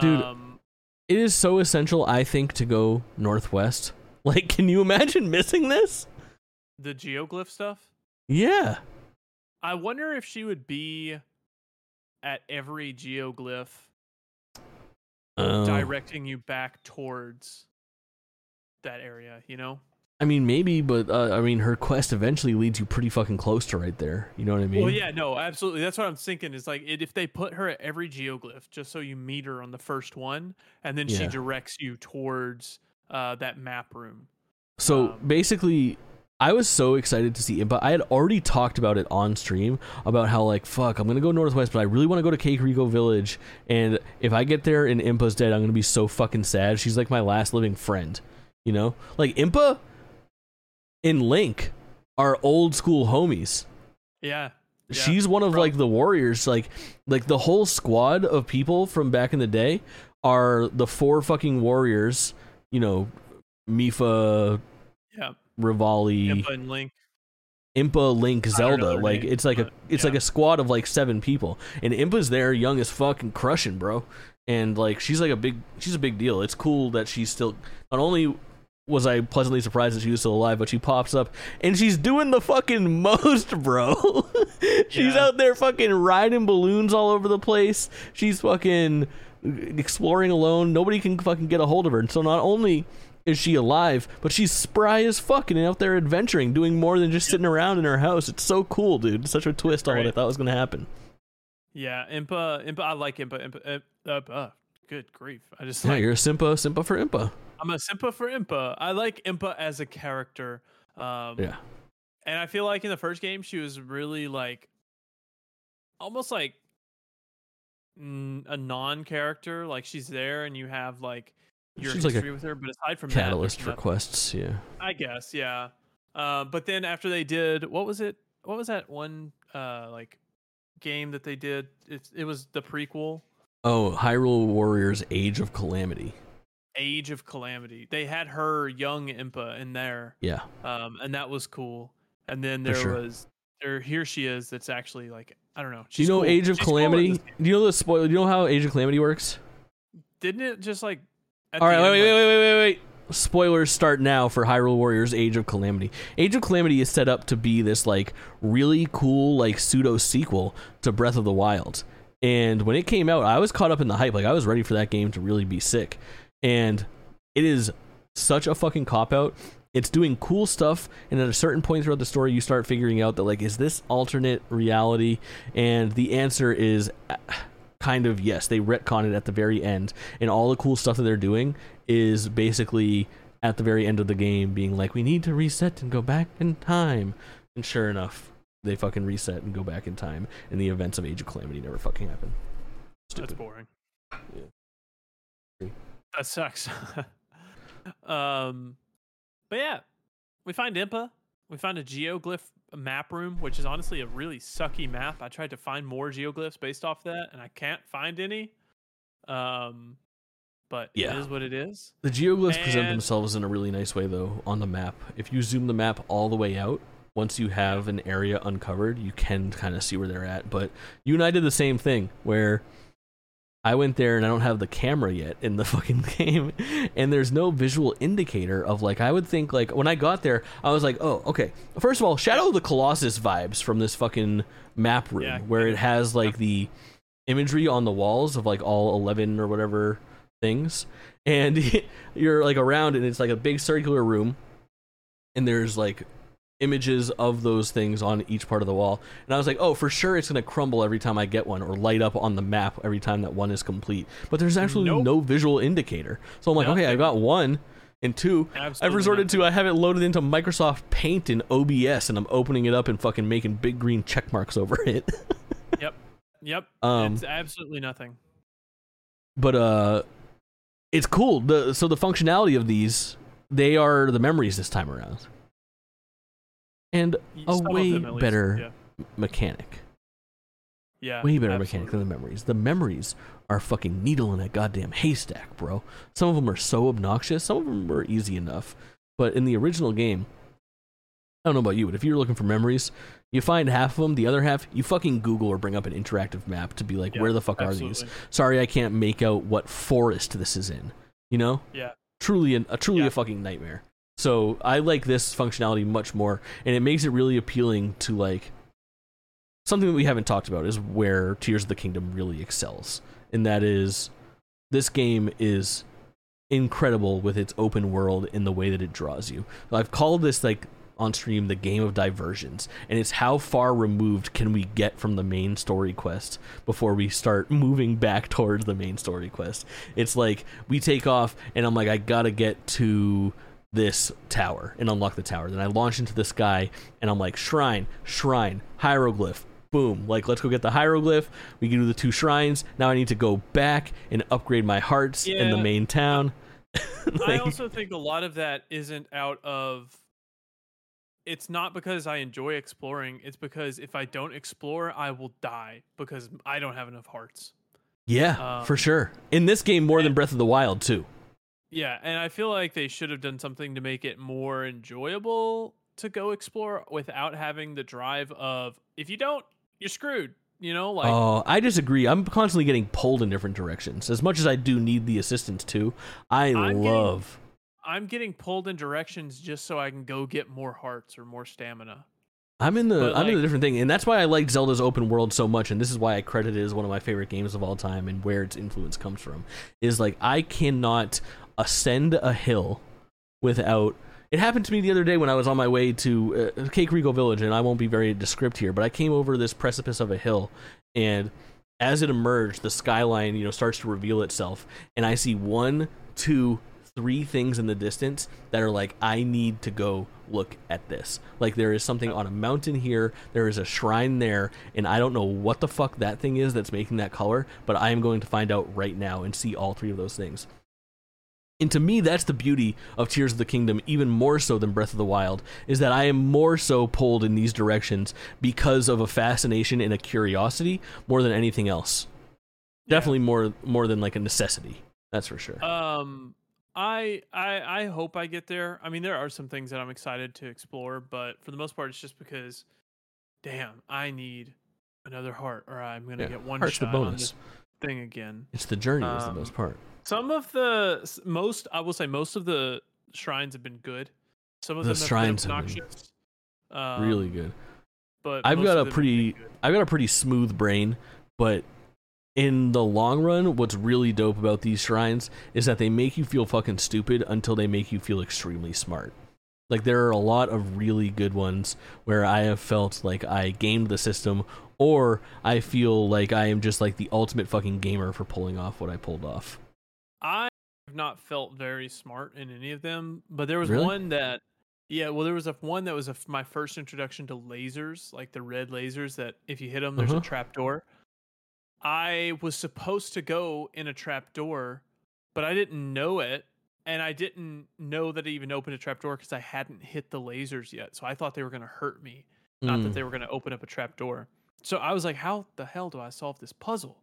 Dude. Um, It is so essential, I think, to go northwest. Like, can you imagine missing this? the geoglyph stuff. Yeah. I wonder if she would be at every geoglyph Uh, directing you back towards that area, you know? I mean, maybe, but uh, I mean, her quest eventually leads you pretty fucking close to right there. You know what I mean? Well, yeah, no, absolutely. That's what I'm thinking. Is like it, if they put her at every geoglyph, just so you meet her on the first one, and then she directs you towards uh, that map room. So Um, basically, I was so excited to see it, but I had already talked about it on stream about how like fuck, I'm gonna go northwest, but I really want to go to Kakariko Village, and if I get there and Impa's dead, I'm gonna be so fucking sad. She's like my last living friend, you know. Like Impa and Link are old school homies. Yeah, yeah. She's one of Bro. like the warriors, like like the whole squad of people from back in the day are the four fucking warriors. You know, Mipha, yeah. Revali, Impa and Link. Impa, Link, I don't know Zelda. Like names, it's like a it's yeah. like a squad of like seven people, and Impa's there, young as fuck and crushing, bro. And like she's like a big she's a big deal. It's cool that she's still not only was I pleasantly surprised that she was still alive, but she pops up and she's doing the fucking most, bro. she's Yeah. out there fucking riding balloons all over the place. She's fucking exploring alone. Nobody can fucking get a hold of her. And so not only is she alive, but she's spry as fuck and out there adventuring, doing more than just sitting around in her house. It's so cool, dude. It's such a twist on what I thought was gonna happen. Yeah, Impa. Impa. I like Impa. Impa. Uh, uh, uh, good grief! I just Yeah, like. you're a Simpa, Simpa for Impa. I'm a Simpa for Impa. I like Impa as a character. Um, Yeah. And I feel like in the first game, she was really like, almost like mm, a non-character. Like she's there, and you have like your She's like history with her. But aside from Catalyst that, for quests, yeah. I guess, yeah. Uh, but then after they did, what was it? What was that one uh, like game that they did? It it was the prequel, Oh, Hyrule Warriors Age of Calamity. Age of Calamity. They had her young Impa in there, Yeah. um, and that was cool. And then there sure. was there. Here she is. That's actually like I don't know. Do you know cool. Age of She's Calamity? game. Do you know the spoil? Do you know how Age of Calamity works? Didn't it just like? All right, wait, wait, wait, wait, wait, wait. Spoilers start now for Hyrule Warriors Age of Calamity. Age of Calamity is set up to be this like really cool like pseudo sequel to Breath of the Wild. And when it came out, I was caught up in the hype. Like I was ready for that game to really be sick. And it is such a fucking cop out. It's doing cool stuff, and at a certain point throughout the story, you start figuring out that like, is this alternate reality? And the answer is uh, kind of yes. They retcon it at the very end, and all the cool stuff that they're doing is basically at the very end of the game being like, we need to reset and go back in time. And sure enough, they fucking reset and go back in time, and the events of Age of Calamity never fucking happen. That's boring. Yeah. That sucks. um, but yeah, we find Impa. We find a geoglyph map room, which is honestly a really sucky map. I tried to find more geoglyphs based off that, and I can't find any. Um, but Yeah. it is what it is. The geoglyphs present themselves in a really nice way, though, on the map. If you zoom the map all the way out, once you have an area uncovered, you can kind of see where they're at. But you and I did the same thing, where I went there and I don't have the camera yet in the fucking game, and there's no visual indicator of like I would think like when I got there, I was like, oh, okay. First of all, Shadow of the Colossus vibes from this fucking map room, Yeah. where it has like the imagery on the walls of like all 11 or whatever things, and you're like around, and it's like a big circular room, and there's like images of those things on each part of the wall. And I was like, oh, for sure it's going to crumble every time I get one or light up on the map every time that one is complete. But there's actually Nope. no visual indicator. So I'm like, okay, I got one and two. I've resorted nothing. to I have it loaded into Microsoft Paint and OBS and I'm opening it up and fucking making big green check marks over it. Yep. Yep. Um, it's absolutely nothing. but uh it's cool. The so the functionality of these they are the memories this time around. And a way them better Yeah. mechanic. yeah way better absolutely. mechanic than the memories. The memories are fucking needle in a goddamn haystack, bro. Some of them are so obnoxious. Some of them are easy enough. But in the original game, I don't know about you, but if you're looking for memories, you find half of them. The other half, you fucking Google or bring up an interactive map to be like, Yeah, where the fuck are these? Sorry, I can't make out what forest this is in. You know? Yeah. Truly, an, a truly Yeah. a fucking nightmare. So I like this functionality much more, and it makes it really appealing to like something that we haven't talked about is where Tears of the Kingdom really excels, and that is this game is incredible with its open world in the way that it draws you. I've called this like on stream the game of diversions, and it's how far removed can we get from the main story quest before we start moving back towards the main story quest. It's like we take off, and I'm like, I gotta get to this tower and unlock the tower. Then I launch into the sky, and I'm like, shrine, shrine, hieroglyph. Boom! Like, let's go get the hieroglyph. We can do the two shrines. Now I need to go back and upgrade my hearts in the main town. I also think a lot of that isn't out of. It's not because I enjoy exploring. It's because if I don't explore, I will die because I don't have enough hearts. Yeah, for Um, sure. In this game, more than Breath of the Wild, too. Yeah, and I feel like they should have done something to make it more enjoyable to go explore without having the drive of if you don't, you're screwed. You know, like oh, I disagree. I'm constantly getting pulled in different directions. As much as I do need the assistance too, I I'm getting- love. I'm getting pulled in directions just so I can go get more hearts or more stamina. I'm in the but, I'm in a different thing, and that's why I like Zelda's open world so much, and this is why I credit it as one of my favorite games of all time, and where its influence comes from. Is like I cannot ascend a hill without. It happened to me the other day when I was on my way to uh, Kakariko Village, and I won't be very descriptive here, but I came over this precipice of a hill, and as it emerged, the skyline you know starts to reveal itself, and I see one, two, three things in the distance that are like I need to go look at this. Like there is something on a mountain here, there is a shrine there, and I don't know what the fuck that thing is that's making that color, but I am going to find out right now and see all three of those things. And to me, that's the beauty of Tears of the Kingdom, even more so than Breath of the Wild, is that I am more so pulled in these directions because of a fascination and a curiosity more than anything else. Yeah. Definitely more more than like a necessity. That's for sure. Um, I I I hope I get there. I mean, there are some things that I'm excited to explore, but for the most part, it's just because, damn, I need another heart, or I'm gonna Yeah, get one heart's the shot on bonus. this thing again. It's the journey is the most part. Some of the most, I will say, most of the shrines have been good. Some of The them shrines have have been been obnoxious. Um, really good. But I've got a have been pretty- good. I've got a pretty smooth brain, but in the long run, what's really dope about these shrines is that they make you feel fucking stupid until they make you feel extremely smart. Like there are a lot of really good ones where I have felt like I gamed the system or I feel like I am just like the ultimate fucking gamer for pulling off what I pulled off. I have not felt very smart in any of them, but there was Really? one that, yeah, well, there was a one that was a my first introduction to lasers, like the red lasers that if you hit them, there's Uh-huh. a trap door. I was supposed to go in a trap door, but I didn't know it, and I didn't know that it even opened a trap door because I hadn't hit the lasers yet. So I thought they were going to hurt me, not that Mm. they were going to open up a trap door. So I was like, how the hell do I solve this puzzle?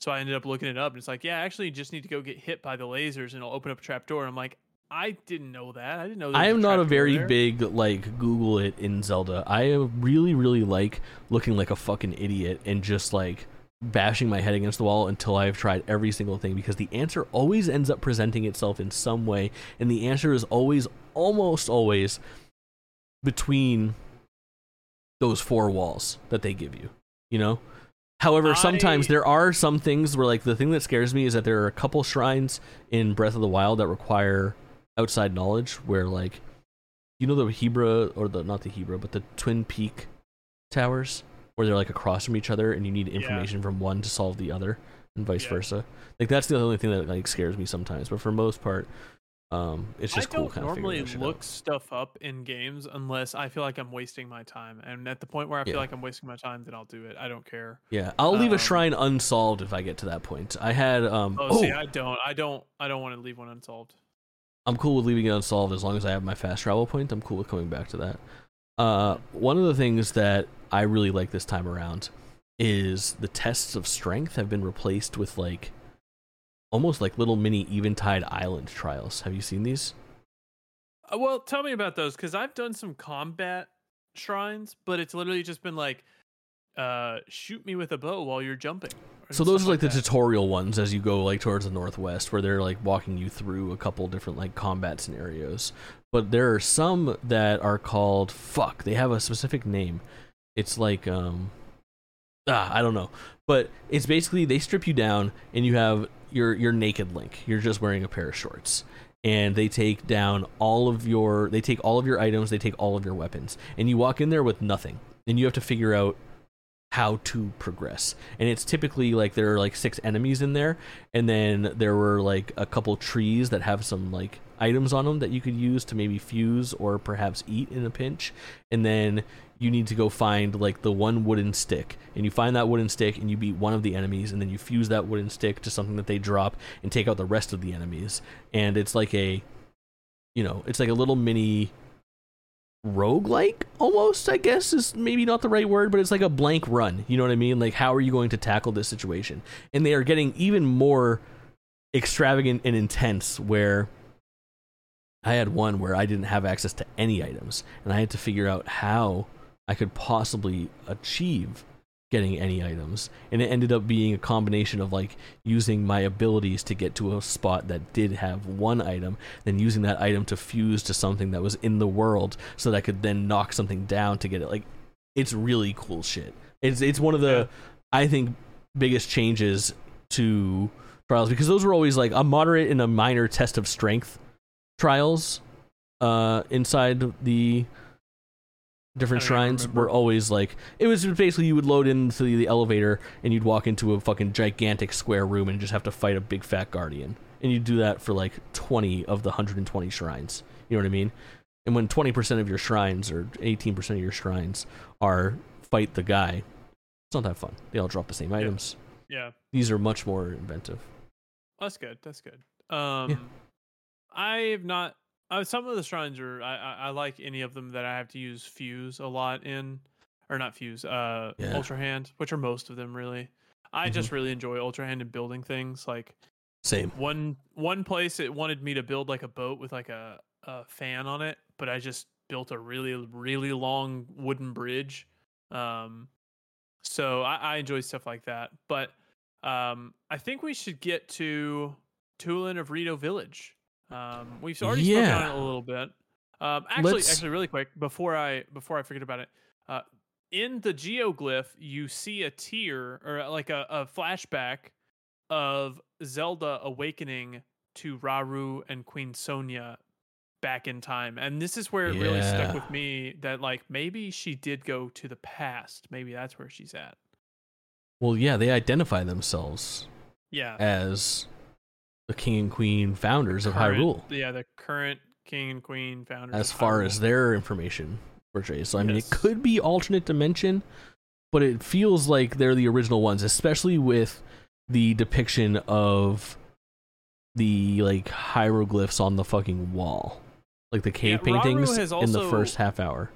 So I ended up looking it up, and it's like, yeah, actually, you just need to go get hit by the lasers, and it'll open up a trap door. I'm like, I didn't know that. I didn't know. I am not a very there. big like Google it in Zelda. I really really like looking like a fucking idiot and just like bashing my head against the wall until I've tried every single thing because the answer always ends up presenting itself in some way and the answer is always almost always between those four walls that they give you, you know? However, sometimes there are some things where like the thing that scares me is that there are a couple shrines in Breath of the Wild that require outside knowledge where like you know the Hebra or the not the Hebra but the Twin Peak towers where they're like across from each other and you need Yeah. information from one to solve the other and vice Yeah. versa. Like that's the only thing that like scares me sometimes, but for most part um it's just I cool don't normally figuring that shit look out. stuff up in games unless I feel like I'm wasting my time. And at the point where I feel Yeah. like I'm wasting my time, then I'll do it. I don't care. Yeah, I'll leave a um, shrine unsolved if I get to that point. I had um Oh, oh, see, I don't. I don't. I don't want to leave one unsolved. I'm cool with leaving it unsolved as long as I have my fast travel point. I'm cool with coming back to that. Uh, one of the things that I really like this time around is the tests of strength have been replaced with like almost like little mini Eventide Island trials. Have you seen these? Uh, well, tell me about those because I've done some combat shrines, but it's literally just been like, uh, shoot me with a bow while you're jumping. So those are like the that. tutorial ones as you go like towards the northwest, where they're like walking you through a couple different like combat scenarios. But there are some that are called fuck. They have a specific name. It's like um, ah, I don't know. But it's basically they strip you down and you have your your naked Link. You're just wearing a pair of shorts. And they take down all of your they take all of your items, they take all of your weapons. And you walk in there with nothing. And you have to figure out how to progress. And it's typically like there are like six enemies in there, and then there were like a couple trees that have some like items on them that you could use to maybe fuse or perhaps eat in a pinch. And then you need to go find like the one wooden stick, and you find that wooden stick and you beat one of the enemies, and then you fuse that wooden stick to something that they drop and take out the rest of the enemies. And it's like a you know, it's like a little mini roguelike almost i guess is maybe not the right word but it's like a blank run. You know what i mean? Like how are you going to tackle this situation? And they are getting even more extravagant and intense where i had one where i didn't have access to any items and i had to figure out how i could possibly achieve getting any items. And it ended up being a combination of like using my abilities to get to a spot that did have one item then using that item to fuse to something that was in the world so that I could then knock something down to get it. Like it's really cool shit. It's it's one of the I think biggest changes to trials because those were always like a moderate and a minor test of strength trials uh inside the different I don't even shrines were always like it was basically you would load into the elevator and you'd walk into a fucking gigantic square room and just have to fight a big fat guardian. And you'd do that for like 20 of the 120 shrines. You know what i mean? And when 20% of your shrines or 18% of your shrines are fight the guy it's not that fun. They all drop the same items. Yeah, these are much more inventive. That's good. That's good. Um, I've not. Uh, some of the shrines are. I, I I like any of them that I have to use fuse a lot in, or not fuse. Uh, Yeah. ultra hand, which are most of them really. I Mhm. just really enjoy ultra hand and building things. Like same one one place it wanted me to build like a boat with like a, a fan on it, but I just built a really really long wooden bridge. Um, so I, I enjoy stuff like that. But um, I think we should get to Tulin of Rito Village. Um, we've already spoken on Yeah. it a little bit. Um, actually, Let's- actually, really quick before I before I forget about it, uh, in the geoglyph you see a tear or uh, like a, a flashback of Zelda awakening to Rauru and Queen Sonia back in time, and this is where it really stuck with me that like maybe she did go to the past. Maybe that's where she's at. well yeah they identify themselves Yeah, as the king and queen founders of current- hyrule Yeah, the current king and queen founders. as far Hyrule. as their information portrays. So I mean, it could be alternate dimension, but it feels like they're the original ones, especially with the depiction of the like hieroglyphs on the fucking wall, like the cave Yeah, paintings has in the first half hour.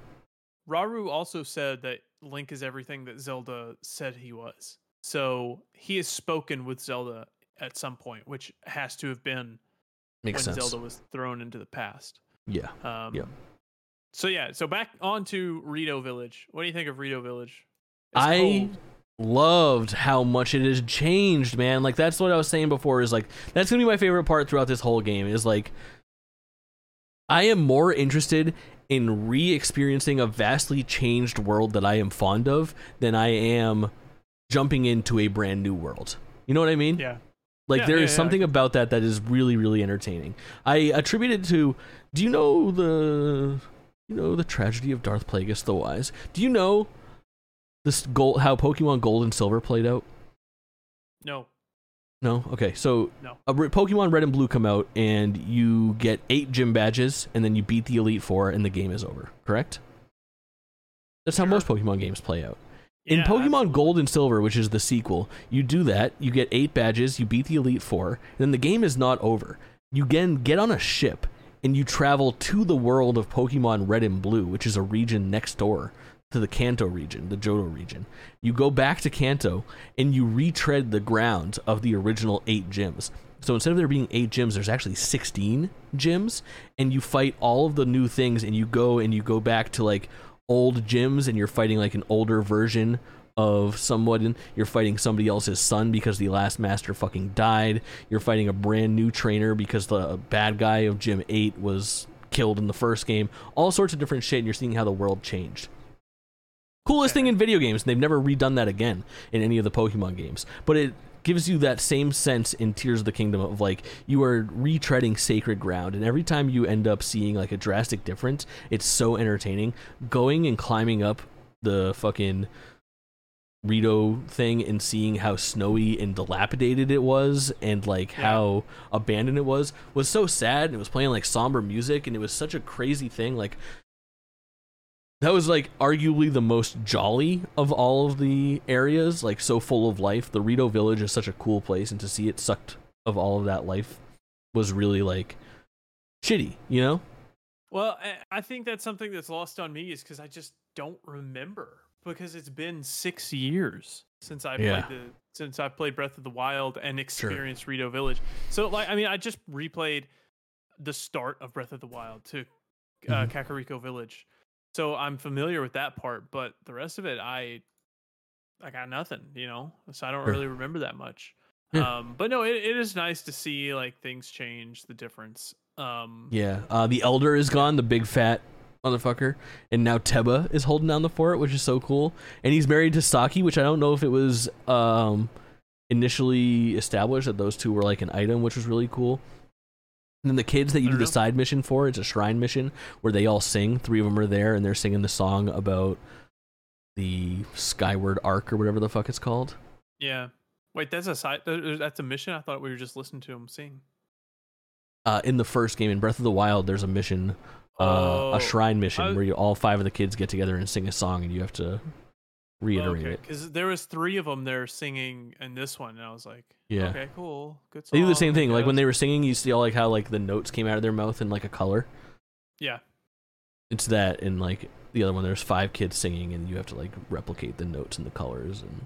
Rauru also said that Link is everything that Zelda said he was. So he has spoken with Zelda at some point, which has to have been Makes when sense. Zelda was thrown into the past. Yeah. Um, Yep. So yeah, so back on to Rito Village. What do you think of Rito Village? It's I cold. loved how much it has changed, man. Like that's what I was saying before. Is like that's gonna be my favorite part throughout this whole game. Is like I am more interested in re-experiencing a vastly changed world that I am fond of than I am jumping into a brand new world. You know what I mean? Yeah. Like Yeah, there yeah, is yeah. something about that that is really really entertaining. I attribute it to do you know the you know the tragedy of Darth Plagueis the Wise? Do you know this gold how Pokemon Gold and Silver played out? No. No. Okay. So No. re- Pokemon Red and Blue come out, and you get eight gym badges, and then you beat the Elite Four, and the game is over. Correct. That's how Sure. most Pokemon games play out. In Yeah, Pokemon absolutely. Gold and Silver, which is the sequel, you do that. You get eight badges. You beat the Elite Four, and then the game is not over. You again get on a ship, and you travel to the world of Pokemon Red and Blue, which is a region next door to the Kanto region, the Johto region. You go back to Kanto, and you retread the ground of the original eight gyms. So instead of there being eight gyms, there's actually 16 gyms, and you fight all of the new things, and you go and you go back to like old gyms, and you're fighting like an older version of someone. You're fighting somebody else's son because the last master fucking died. You're fighting a brand new trainer because the bad guy of Gym 8 was killed in the first game. All sorts of different shit, and you're seeing how the world changed. Coolest thing in video games, and they've never redone that again in any of the Pokemon games. But it gives you that same sense in Tears of the Kingdom of like you are retreading sacred ground, and every time you end up seeing like a drastic difference, it's so entertaining. Going and climbing up the fucking Rito thing and seeing how snowy and dilapidated it was and like Yeah. how abandoned it was was so sad and it was playing like somber music and it was such a crazy thing like that was like arguably the most jolly of all of the areas like so full of life the Rito village is such a cool place and to see it sucked of all of that life was really like shitty you know Well, I- think that's something that's lost on me is because I just don't remember because it's been six years since I Yeah. played the since I played Breath of the Wild and experienced Rito Village. So, like, I mean, I just replayed the start of Breath of the Wild to uh, Mhm. Kakariko Village, so I'm familiar with that part. But the rest of it, I I got nothing, you know. So I don't really remember that much. Um, but no, it, it is nice to see like things change, the difference. Um, Yeah, uh, the elder is gone, the big fat motherfucker, and now Teba is holding down the fort, which is so cool. And he's married to Saki, which I don't know if it was um, initially established that those two were like an item, which was really cool. And then the kids that you do the know. side mission for, it's a shrine mission where they all sing. Three of them are there, and they're singing the song about the Skyward Arc or whatever the fuck it's called. Yeah. Wait, that's a side. That's a mission. I thought we were just listening to them sing. Uh, in the first game, in Breath of the Wild, there's a mission uh, Oh, a shrine mission where you all five of the kids get together and sing a song, and you have to reiterate it. Because there was three of them there singing in this one, and I was like, Yeah. okay, cool, good. Song, They do the same thing. Like when they were singing, you see all like how like the notes came out of their mouth in like a color. yeah, It's that, and like the other one, there's five kids singing, and you have to like replicate the notes and the colors, and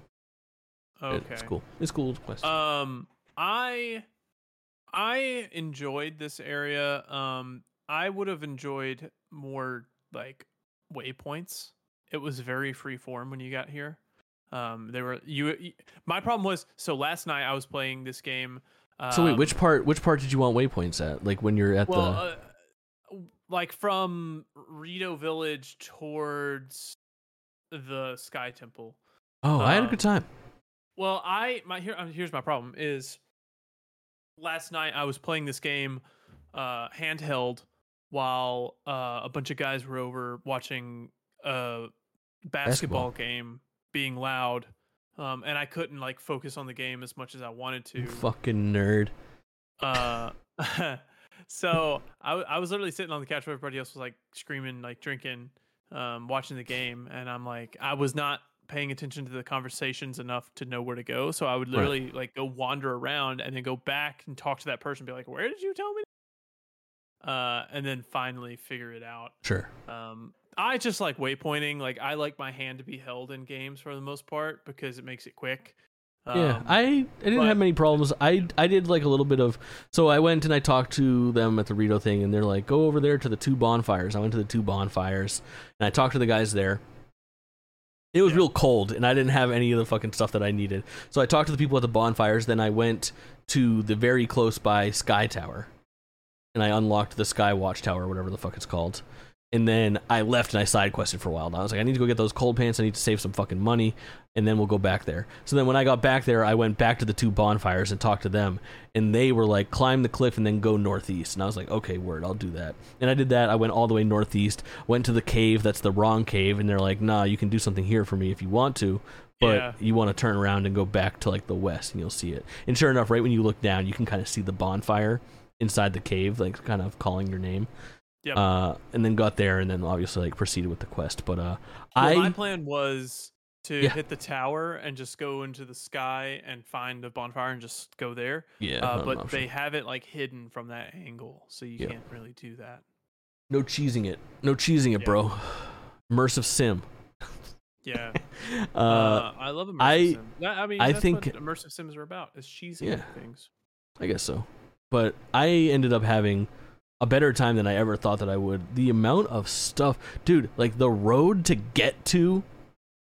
okay, it's cool. It's cool quest. Um, I I enjoyed this area. Um, I would have enjoyed more like waypoints. It was very free form when you got here. Um, they were you. My problem was so last night I was playing this game. Um, so wait, which part? Which part did you want waypoints at? Like when you're at well, the uh, like from Rito Village towards the Sky Temple. oh, I had a good um, time. Well, I my here uh, here's my problem is last night I was playing this game uh handheld while uh a bunch of guys were over watching a basketball, Basketball. game being loud. Um and I couldn't like focus on the game as much as I wanted to. Fucking nerd. Uh, so I, I was literally sitting on the couch where everybody else was like screaming, like drinking, um, watching the game, and I'm like, I was not paying attention to the conversations enough to know where to go. So I would Right. literally like go wander around and then go back and talk to that person, be like, "Where did you tell me?" Uh, and then finally figure it out. Sure. Um, I just like waypointing. Like I like my hand to be held in games for the most part because it makes it quick. yeah, Um, I I didn't but- have many problems. I I did like a little bit of. So I went and I talked to them at the Rito thing, and they're like, "Go over there to the two bonfires." I went to the two bonfires, and I talked to the guys there. It was Yeah. real cold, and I didn't have any of the fucking stuff that I needed. So I talked to the people at the bonfires. Then I went to the very close by Sky Tower, and I unlocked the Sky Watchtower, or whatever the fuck it's called. And then I left and I side quested for a while. And I was like, I need to go get those cold pants. I need to save some fucking money, and then we'll go back there. So then when I got back there, I went back to the two bonfires and talked to them, and they were like, climb the cliff and then go northeast. And I was like, okay, word, I'll do that. And I did that. I went all the way northeast, went to the cave. That's the wrong cave, and they're like, nah, you can do something here for me if you want to, but Yeah. you want to turn around and go back to like the west, and you'll see it. And sure enough, right when you look down, you can kind of see the bonfire inside the cave, like kind of calling your name. Yep. Uh, and then got there, and then obviously like proceeded with the quest. But uh, Well, I my plan was to Yeah. hit the tower and just go into the sky and find the bonfire and just go there. yeah, uh, but they have it like hidden from that angle, so you Yeah. can't really do that. no cheesing it, no cheesing it, Yeah. bro. Immersive sim. Yeah, Uh, uh, I love immersive I- sim. I mean, I that's think- what immersive sims are about. Is cheesing Yeah. things. I guess so. But I ended up having a better time than I ever thought that I would. The amount of stuff, dude, like the road to get to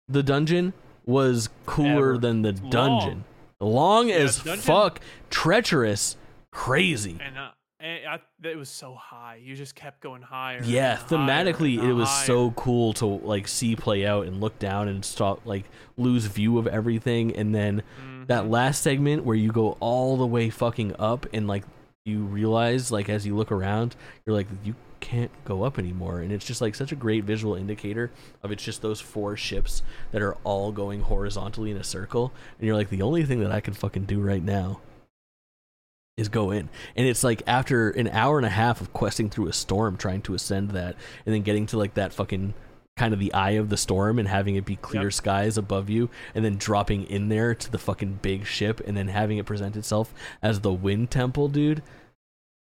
the dungeon was cooler Ever. than the It's long. dungeon. Long Yeah, as dungeon- fuck, treacherous, crazy. And, uh, and I, it was so high. You just kept going higher. Yeah, and higher thematically it was higher. so cool to like see play out and look down and stop like lose view of everything and then that Mhm. last segment where you go all the way fucking up and like you realize like as you look around you're like you can't go up anymore. And it's just like such a great visual indicator of it's just those four ships that are all going horizontally in a circle and you're like the only thing that I can fucking do right now is go in. And it's like after an hour and a half of questing through a storm trying to ascend that and then getting to like that fucking kind of the eye of the storm and having it be clear Yep. skies above you and then dropping in there to the fucking big ship and then having it present itself as the wind temple dude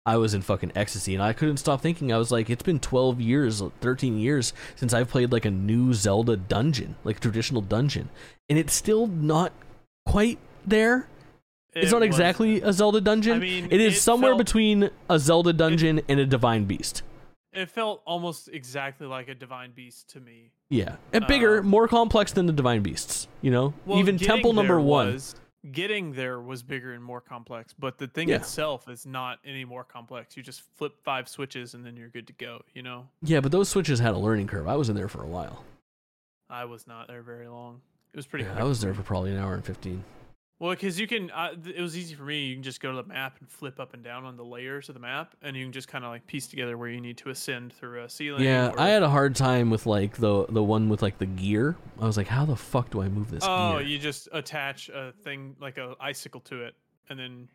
I was in fucking ecstasy and I couldn't stop thinking I was like it's been 12 years 13 years since I've played like a new Zelda dungeon like a traditional dungeon and it's still not quite there it's not was- exactly a Zelda dungeon. I mean, it is it somewhere felt- between a Zelda dungeon and a Divine Beast. It felt almost exactly like a divine beast to me. Yeah, and bigger, Uh, more complex than the Divine Beasts. You know, Well, even Temple Number One. was- getting there was bigger and more complex, but the thing Yeah. itself is not any more complex. You just flip five switches and then you're good to go. You know, Yeah, but those switches had a learning curve. I was in there for a while. I was not there very long. It was pretty. Yeah, I was there for probably an hour and fifteen. Well, because you can, uh, it was easy for me. You can just go to the map and flip up and down on the layers of the map, and you can just kind of like piece together where you need to ascend through a ceiling. Yeah, or- I had a hard time with like the the one with like the gear. I was like, how the fuck do I move this Oh, gear? you just attach a thing like a icicle to it, and then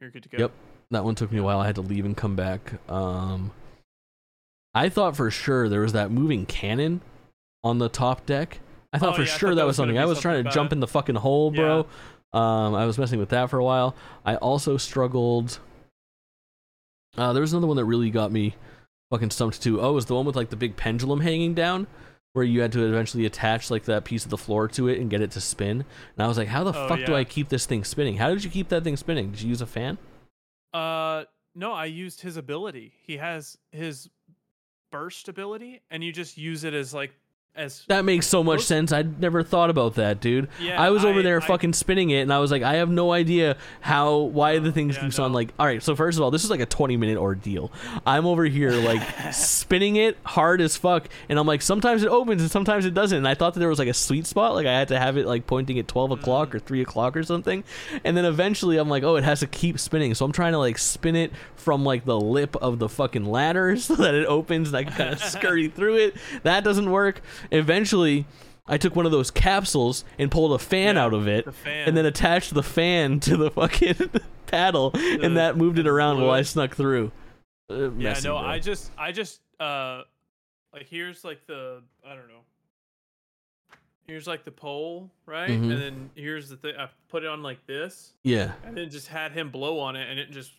you're good to go. Yep. That one took me a while. I had to leave and come back. Um, I thought for sure there was that moving cannon on the top deck. I thought Oh, for yeah, sure thought that that was something. I was trying to jump bad. in the fucking hole, bro. Um, I was messing with that for a while. I also struggled. Uh, there was another one that really got me fucking stumped too. Oh, it was the one with like the big pendulum hanging down, where you had to eventually attach like that piece of the floor to it and get it to spin. And I was like, how the Oh, fuck do. I keep this thing spinning? How did you keep that thing spinning? Did you use a fan? Uh, no, I used his ability. He has his burst ability, and you just use it as like as That makes so much Those- sense. I'd never thought about that, dude. yeah. I was over there I- fucking spinning it, and I was like, I have no idea how, why the thing Yeah, keeps on. Like, all right, so first of all, this is like a 20 minute ordeal. I'm over here, like, spinning it hard as fuck, and I'm like, sometimes it opens and sometimes it doesn't. And I thought that there was like a sweet spot, like, I had to have it like pointing at 12 o'clock Mm. or 3 o'clock or something. And then eventually I'm like, oh, it has to keep spinning. So I'm trying to like spin it from like the lip of the fucking ladder so that it opens and I can kind of scurry through it. That doesn't work. Eventually, I took one of those capsules and pulled a fan Yeah, out of it, the and then attached the fan to the fucking paddle, The- and that moved it around while I snuck through. Uh, yeah. no, bro. I just I just uh like here's like the I don't know. Here's like the pole, right? Mhm. And then here's the thing. I put it on like this, yeah, and then just had him blow on it, and it just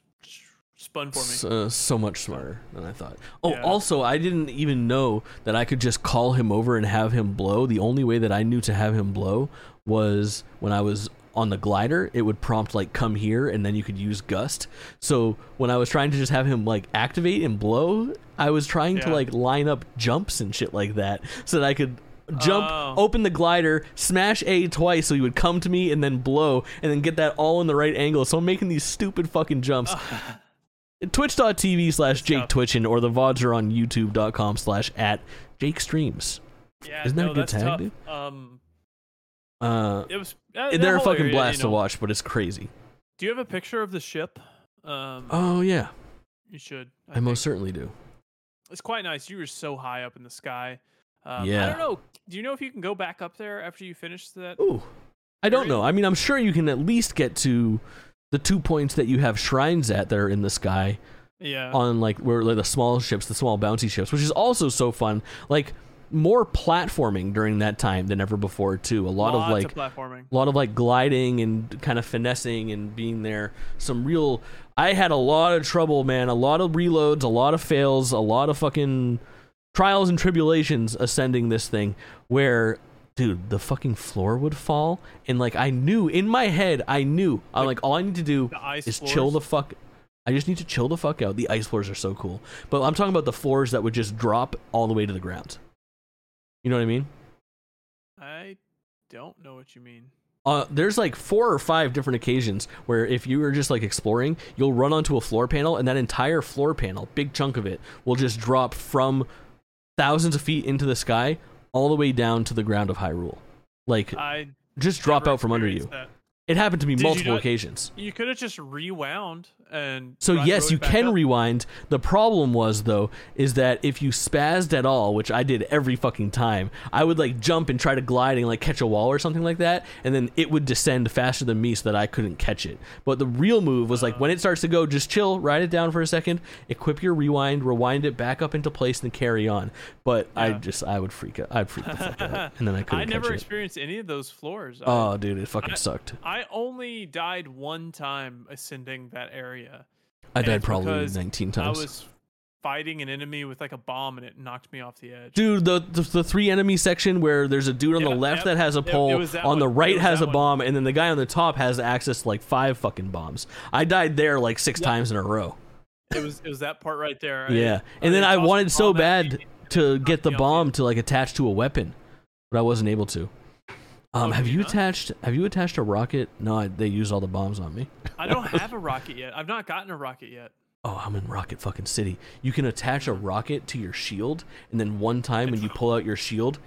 spun for me. S- uh, so much smarter than I thought. Oh, Yeah. also, I didn't even know that I could just call him over and have him blow. The only way that I knew to have him blow was when I was on the glider. It would prompt like "come here," and then you could use gust. So when I was trying to just have him like activate and blow, I was trying to like line up jumps and shit like that so that I could. Jump, Oh. open the glider, smash A twice so he would come to me and then blow, and then get that all in the right angle. So I'm making these stupid fucking jumps Twitch.tv slash Jake. Twitchin or the VODs are on YouTube.com slash at Jake Streams. Yeah, Isn't that a good tag, tough. dude? Um, Uh, it was. Uh, they're a fucking area, blast you to watch, but it's crazy. Do you have a picture of the ship? Um, Oh, yeah. you should. I, think. most certainly do. It's quite nice. You were so high up in the sky. Um, I don't know. Do you know if you can go back up there after you finish that? Ooh. I don't Area? know. I mean, I'm sure you can at least get to the two points that you have shrines at that are in the sky Yeah. on like where like the small ships, the small bouncy ships, which is also so fun. Like more platforming during that time than ever before too. A lot Lots of like platforming. a lot of like gliding and kind of finessing and being there. Some real. I had a lot of trouble, man. A lot of reloads, a lot of fails, a lot of fucking trials and tribulations ascending this thing. Where, dude, the fucking floor would fall, and like I knew in my head, I knew. I'm Like, like, all I need to do is floors. chill the fuck. I just need to chill the fuck out. The ice floors are so cool, but I'm talking about the floors that would just drop all the way to the ground. You know what I mean? I don't know what you mean. Uh, there's like four or five different occasions where if you were just like exploring, you'll run onto a floor panel, and that entire floor panel, big chunk of it, will just drop from thousands of feet into the sky all the way down to the ground of Hyrule. Like, I just drop out from under you. experienced It happened to me Did you multiple not- occasions. You could have just rewound and. So yes, you can up. rewind. The problem was though is that if you spazzed at all, which I did every fucking time, I would like jump and try to glide and like catch a wall or something like that, and then it would descend faster than me so that I couldn't catch it. But the real move was like uh. when it starts to go, just chill, ride it down for a second, equip your rewind, rewind it back up into place, and carry on. But I just I would freak out. I'd freak the fuck out, and then I couldn't I never catch it. experienced any of those floors. I- Oh, dude, it fucking I- sucked. I only died one time ascending that area. I died probably 19 times. I was fighting an enemy with like a bomb and it knocked me off the edge. Dude, the, the the three enemy section where there's a dude on the left yep. that has a pole, on the one. It right has that a one. bomb, and then the guy on the top has access to like five fucking bombs. I died there like six Yeah. times in a row. It was it was that part right there. I- Yeah, and then I wanted so bad to get the bomb to like attach to a weapon, but I wasn't able to. Um, have you not? attached? Have you attached a rocket? No, I, they used all the bombs on me. I don't have a rocket yet. I've not gotten a rocket yet. Oh, I'm in Rocket fucking City. You can attach a rocket to your shield, and then one time when you pull out your shield,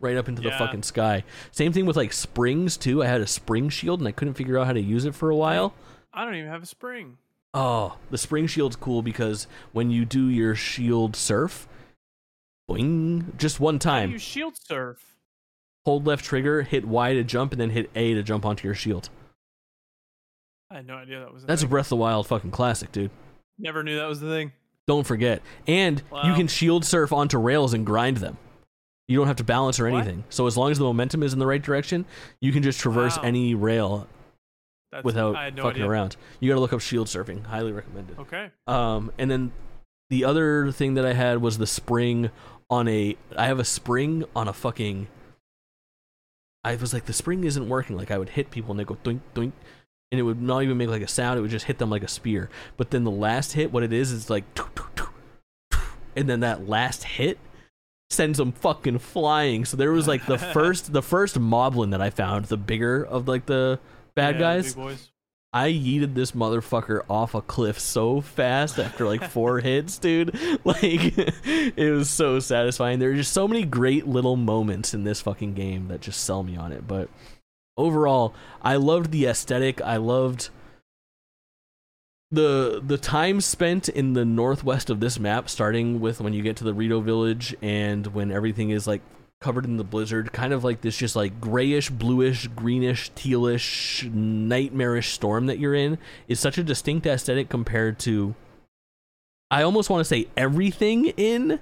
right up into the fucking sky. Same thing with like springs too. I had a spring shield, and I couldn't figure out how to use it for a while. I don't even have a spring. Oh, the spring shield's cool because when you do your shield surf, boing, just one time, you shield surf? Hold left trigger, hit Y to jump, and then hit A to jump onto your shield. I had no idea that was. A That's a. Breath of the Wild fucking classic, dude. Never knew that was the thing. Don't forget. And you can shield surf onto rails and grind them. You don't have to balance or What? anything. So as long as the momentum is in the right direction, you can just traverse Wow. any rail That's, without no fucking idea. around. You got to look up shield surfing. Highly recommended. Okay. Um, and then the other thing that I had was the spring on a. I have a spring on a fucking. I was like, the spring isn't working. Like I would hit people and they go doink doink, and it would not even make like a sound. It would just hit them like a spear. But then the last hit, what it is, is like, and then that last hit sends them fucking flying. So there was like the first, the first moblin that I found, the bigger of like the bad Yeah, guys. Boys. I yeeted this motherfucker off a cliff so fast after like four hits, dude. Like it was so satisfying. There are just so many great little moments in this fucking game that just sell me on it. But overall, I loved the aesthetic. I loved the the time spent in the northwest of this map, starting with when you get to the Rito village and when everything is like covered in the blizzard, kind of like this just like grayish, bluish, greenish, tealish, nightmarish storm that you're in is such a distinct aesthetic compared to I almost want to say everything in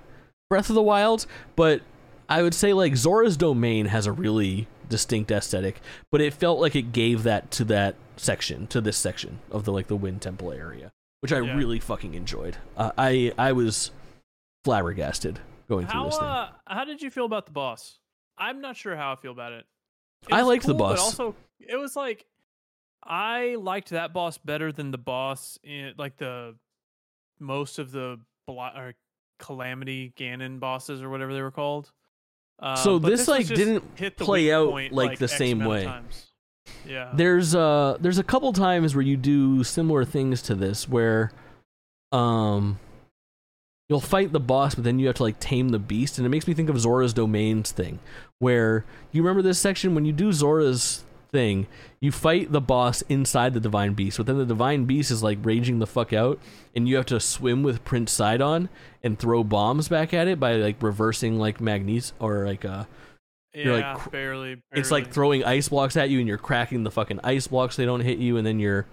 Breath of the Wild, but I would say like Zora's Domain has a really distinct aesthetic, but it felt like it gave that to that section, to this section of the like the Wind Temple area, which I Yeah. really fucking enjoyed. Uh, I I was flabbergasted going through How this thing. uh, how did you feel about the boss? I'm not sure how I feel about it. It I liked the cool, but boss. also, it was like I liked that boss better than the boss in like the most of the blo- or calamity Ganon bosses or whatever they were called. Uh, So but this, like, didn't hit the play out, point, like, the X same way. times. Yeah. There's uh there's a couple times where you do similar things to this where um you'll fight the boss, but then you have to like tame the beast, and it makes me think of Zora's Domains thing, where you remember this section? When you do Zora's thing, you fight the boss inside the divine beast, but then the divine beast is like raging the fuck out, and you have to swim with Prince Sidon and throw bombs back at it by like reversing like magnes or like uh Yeah, You're like cr- barely, it's like throwing ice blocks at you and you're cracking the fucking ice blocks so they don't hit you and then you're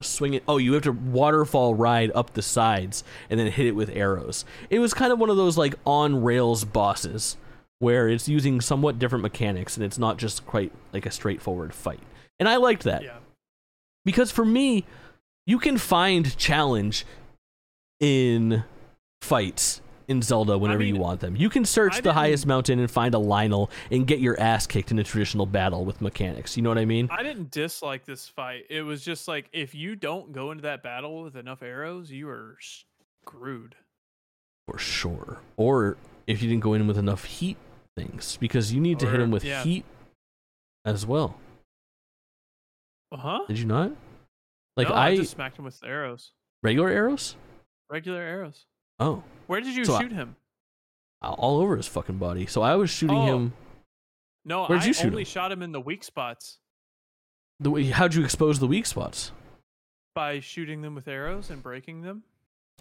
swinging oh you have to waterfall ride up the sides and then hit it with arrows. It was kind of one of those like on rails bosses where it's using somewhat different mechanics and it's not just quite like a straightforward fight. And i liked that. Yeah. because for me you can find challenge in fights in Zelda whenever you mean, want them. You can search I the highest mountain and find a Lynel and get your ass kicked in a traditional battle with mechanics. You know what I mean? I didn't dislike this fight. It was just like if you don't go into that battle with enough arrows, you are screwed. For sure. Or if you didn't go in with enough heat things, because you need to hit him with yeah. heat as well. Uh huh. Did you not? Like no, I, I just smacked him with arrows, regular arrows? regular arrows. Oh, Where did you So I- shoot him? all over his fucking body. So I was shooting Oh. him. No, Where'd I you shoot only him? shot him in the weak spots The how'd you expose the weak spots? by shooting them with arrows and breaking them.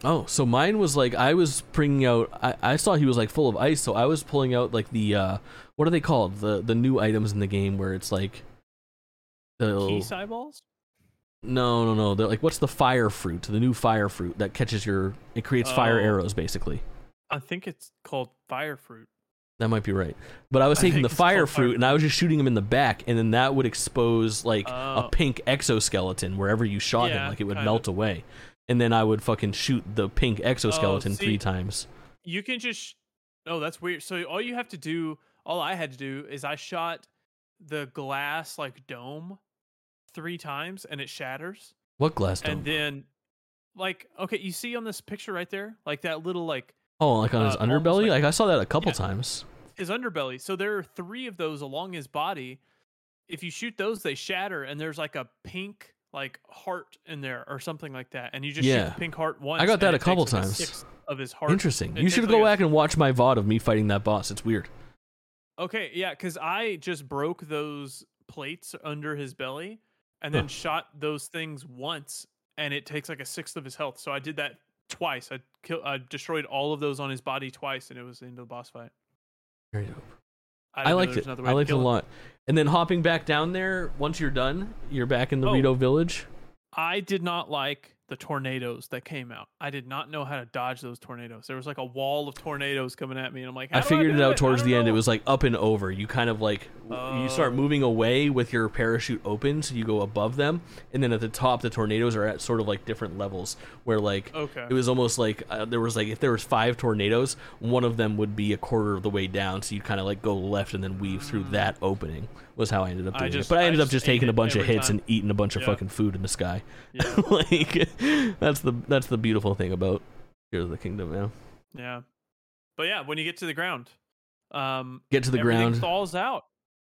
Oh, so mine was like I was bringing out. I, I saw he was like full of ice, so I was pulling out like the uh, what are they called? The the new items in the game where it's like the Keese eyeballs. No no no. They're like what's the fire fruit? The new fire fruit that catches your it creates fire Oh. arrows basically. I think it's called fire fruit. That might be right. But I was I taking think the it's fire called fire fruit and I was just shooting him in the back, and then that would expose like a Oh. pink exoskeleton wherever you shot him. Yeah, Like it would kind melt away, and then I would fucking shoot the pink exoskeleton Oh, see- three times. You can just. Oh, that's weird. So all you have to do, all I had to do, is I shot the glass like dome three times, and it shatters. What glass dome? And then, like, okay, you see on this picture right there, like that little like Oh, like on his Uh, almost underbelly? like- Like, I saw that a couple Yeah. times. his underbelly. So there are three of those along his body. If you shoot those, they shatter, and there's like a pink like heart in there or something like that. And you just shoot the pink heart once. I got that a couple like, times. of his heart. Interesting. it You should like, go a- back and watch my VOD of me fighting that boss. It's weird. Okay, yeah, because I just broke those plates under his belly and Huh. then shot those things once, and it takes like a sixth of his health. So I did that twice. I kill, I destroyed all of those on his body twice, and it was into the boss fight. Very dope. I, I, liked it. I liked it a him. lot. And then hopping back down there, once you're done, you're back in the Oh. Rito village. I did not like the tornadoes that came out. I did not know how to dodge those tornadoes. There was like a wall of tornadoes coming at me, and I'm like, I "How do figured it do out I towards the end. It was like up and over. You kind of like you start Oh. moving away with your parachute open, so you go above them, and then at the top, the tornadoes are at sort of like different levels. Where like okay. it was almost like uh, there was like if there was five tornadoes, one of them would be a quarter of the way down, so you kind of like go left and then weave through that opening. Was how I ended up doing just- it. But I I ended up just taking a bunch of hits time. and eating a bunch of Yeah. fucking food in the sky. yeah. like that's the that's the beautiful thing about Tears of the Kingdom. Yeah, yeah. But yeah, when you get to the ground, um, get to the ground. thaws out.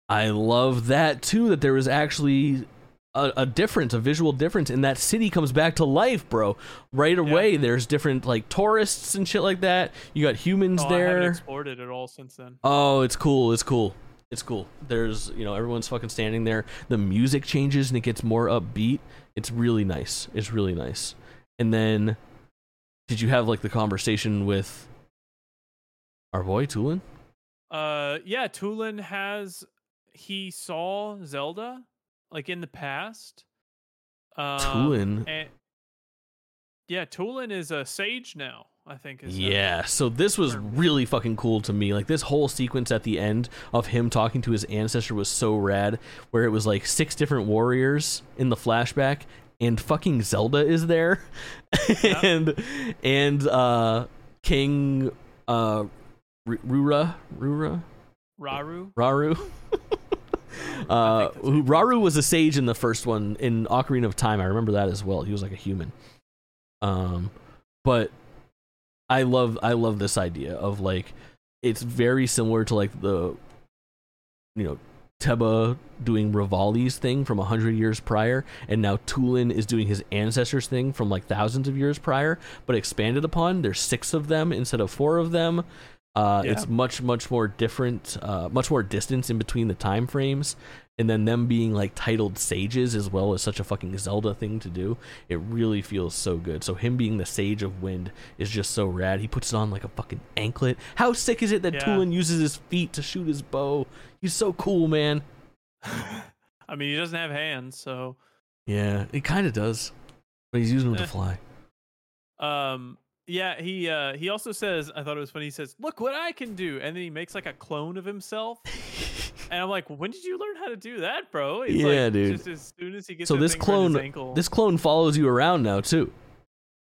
I love that too. That there was actually a, a difference, a visual difference, and that city comes back to life, bro. Right away, there's different like tourists and shit like that. You got humans Oh, I haven't there. explored it at all since then. Oh, it's cool. It's cool. It's cool. There's, you know, everyone's fucking standing there. The music changes and it gets more upbeat. It's really nice. It's really nice. And then, did you have like the conversation with our boy Tulin? Uh, yeah, Tulin has he saw Zelda like in the past. Um, Tulin. and- yeah, Tulin is a sage now. I think is uh, Yeah, so this was really fucking cool to me. Like this whole sequence at the end of him talking to his ancestor was so rad, where it was like six different warriors in the flashback, and fucking Zelda is there, Yeah. and and uh King uh Rura Rura Rauru. Rauru. Uh, who, Rauru was a sage in the first one in Ocarina of Time. I remember that as well. He was like a human. Um, but I love I love this idea of like it's very similar to like the you know Teba doing Revali's thing from 100 years prior, and now Tulin is doing his ancestors thing from like thousands of years prior, but expanded upon. There's six of them instead of four of them. Uh, Yeah. It's much, much more different, uh, much more distance in between the time frames. And then them being like titled sages as well is such a fucking Zelda thing to do. It really feels so good. So him being the sage of wind is just so rad. He puts it on like a fucking anklet. How sick is it that Yeah. Tulin uses his feet to shoot his bow? He's so cool, man. I mean, he doesn't have hands, so Yeah, he kind of does, but he's using them Eh. to fly. um yeah, he uh he also says I thought it was funny. He says, "Look what I can do." And then he makes like a clone of himself. and I'm like, "When did you learn how to do that, bro?" It's Yeah, like, dude. Just as soon as he gets So this clone- ankle. This clone follows you around now too.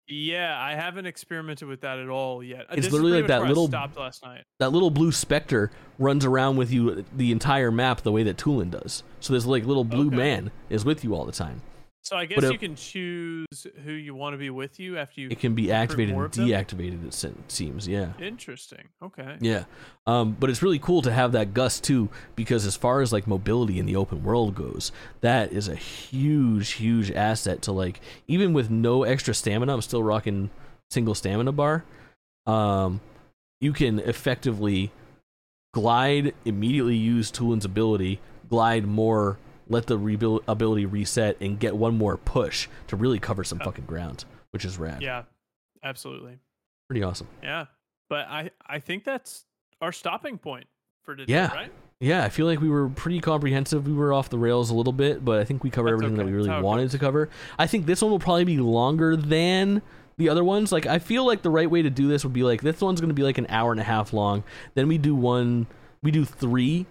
Yeah, I haven't experimented with that at all yet. Uh, It's this literally like that little- stopped last night. That little blue specter runs around with you the entire map the way that Tulin does. So this like little blue Okay. man is with you all the time. So I guess But it- you can choose who you want to be with you after you. It can be activated and of them? deactivated. It seems, yeah. Interesting. Okay. Yeah, um, but it's really cool to have that gust too, because as far as like mobility in the open world goes, that is a huge, huge asset to like. Even with no extra stamina, I'm still rocking single stamina bar. Um, you can effectively glide, immediately use Tulin's ability, glide more, let the rebuild ability reset, and get one more push to really cover some fucking ground, which is rad. Yeah. Absolutely. Pretty awesome. Yeah. But I I think that's our stopping point for today. Yeah. Right. Yeah, I feel like we were pretty comprehensive. We were off the rails a little bit, but I think we covered That's everything that we really It's how it wanted goes. to cover. I think this one will probably be longer than the other ones. Like, I feel like the right way to do this would be like this one's going to be like an hour and a half long. Then we do one, we do three.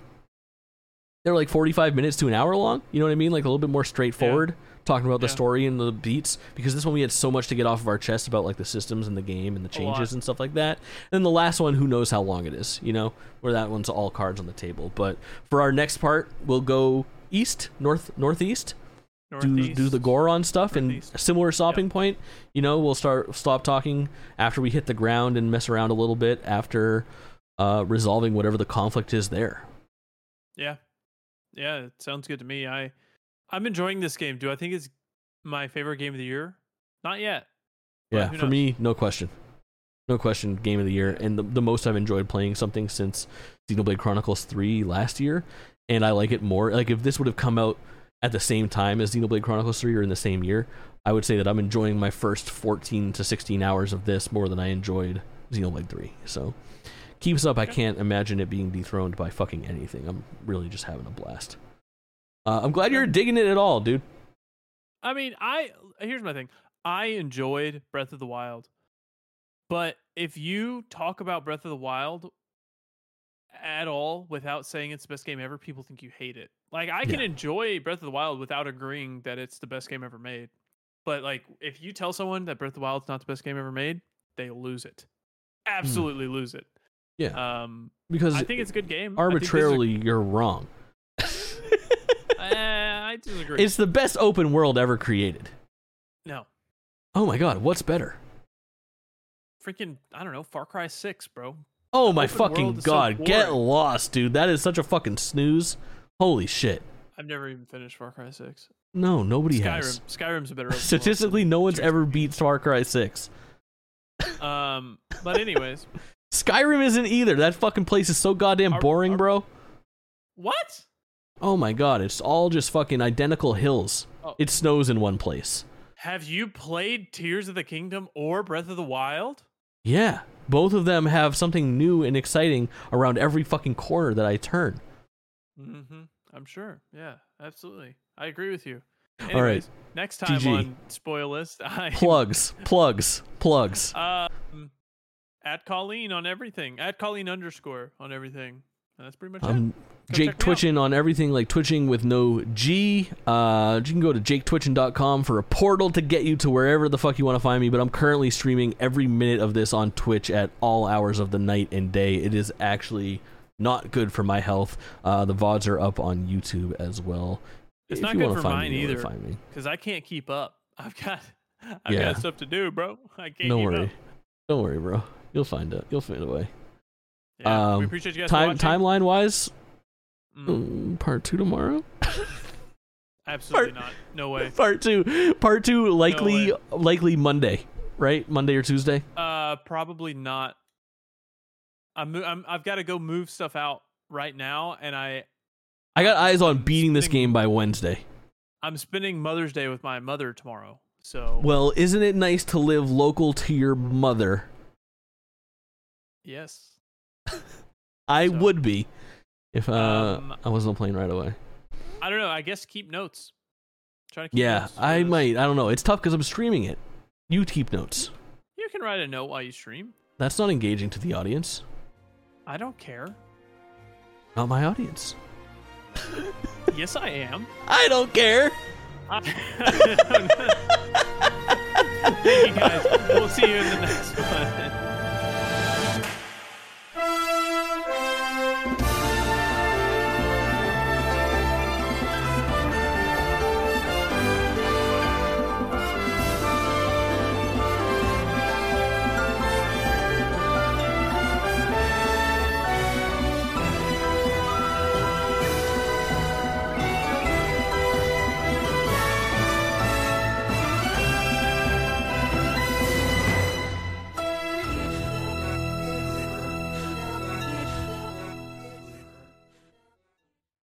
They're like 45 minutes to an hour long. You know what I mean? Like a little bit more straightforward, talking about the story and the beats. Because this one we had so much to get off of our chest about like the systems and the game and the changes and stuff like that. And the last one, who knows how long it is, you know, where that one's all cards on the table. But for our next part, we'll go east, north, northeast, do Northeast. do the Goron stuff, and Northeast. a similar stopping point. You know, we'll start stop talking after we hit the ground and mess around a little bit after uh, resolving whatever the conflict is there. Yeah. Yeah. It sounds good to me. I I'm enjoying this game. Do I think it's my favorite game of the year? Not yet. Yeah, for me, no question. No question, game of the year, and the, the most I've enjoyed playing something since Xenoblade Chronicles 3 last year, and I like it more. Like, if this would have come out at the same time as Xenoblade Chronicles 3 or in the same year, I would say that I'm enjoying my first 14 to 16 hours of this more than I enjoyed Xenoblade 3. So, keeps up. I can't imagine it being dethroned by fucking anything. I'm really just having a blast. Uh, I'm glad you're digging it at all, dude. I mean, I here's my thing. I enjoyed Breath of the Wild. But if you talk about Breath of the Wild at all without saying it's the best game ever, people think you hate it. Like I can Yeah. enjoy Breath of the Wild without agreeing that it's the best game ever made. But like if you tell someone that Breath of the Wild's not the best game ever made, they lose it. Absolutely lose it. Yeah. Um Because I think it's a good game. I think this is a- arbitrarily, you're wrong. Uh, I disagree. It's the best open world ever created. no. Oh my god, what's better? Freaking I don't know, Far Cry 6, bro. Oh my fucking is so god, get lost, dude. That is such a fucking snooze. Holy shit. I've never even finished Far Cry 6. No, nobody Skyrim. has. Skyrim's a better. open Statistically, no one's ever beat Far Cry 6. Um, but anyways, Skyrim isn't either. That fucking place is so goddamn Are- boring, are- bro. what? Oh my god, it's all just fucking identical hills. Oh. It snows in one place. Have you played Tears of the Kingdom or Breath of the Wild? Yeah, both of them have something new and exciting around every fucking corner that I turn. Mm-hmm. I'm sure. Yeah, absolutely. I agree with you. All right. Next time GG. on SpoiList, I Plugs, plugs, plugs. um at Kaulin on everything. At Kaulin underscore on everything. And that's pretty much it. I'm Go Um, Jake. Twitching on everything, like twitching with no G. Uh, you can go to jaketwitching.com for a portal to get you to wherever the fuck you want to find me. But I'm currently streaming every minute of this on Twitch at all hours of the night and day. It is actually not good for my health. Uh, the VODs are up on YouTube as well. It's If not you good for find mine me, you know where either. Because I can't keep up. I've got I've Yeah. got stuff to do, bro. I can't. Don't worry. Up. Don't worry, bro. You'll find it. You'll find a way. Yeah, Um, we appreciate you guys Time timeline wise, Mm. part two tomorrow. Absolutely not. No way. part two. Part two. Likely. way. likely Monday. Right. Monday or Tuesday. Uh, probably not. I'm, I'm I've got to go move stuff out right now, and I I got eyes on I'm beating this game by Wednesday. I'm spending Mother's Day with my mother tomorrow. So Well, isn't it nice to live local to your mother? Yes, I So- would be if uh, Um, I wasn't playing right away. I don't know. I guess keep notes. Try to keep Yeah, I might. I don't know. It's tough because I'm streaming it. You keep notes. You can write a note while you stream. That's not engaging to the audience. I don't care. Not my audience. yes, I am. I don't care. I- Thank you guys. We'll see you in the next one.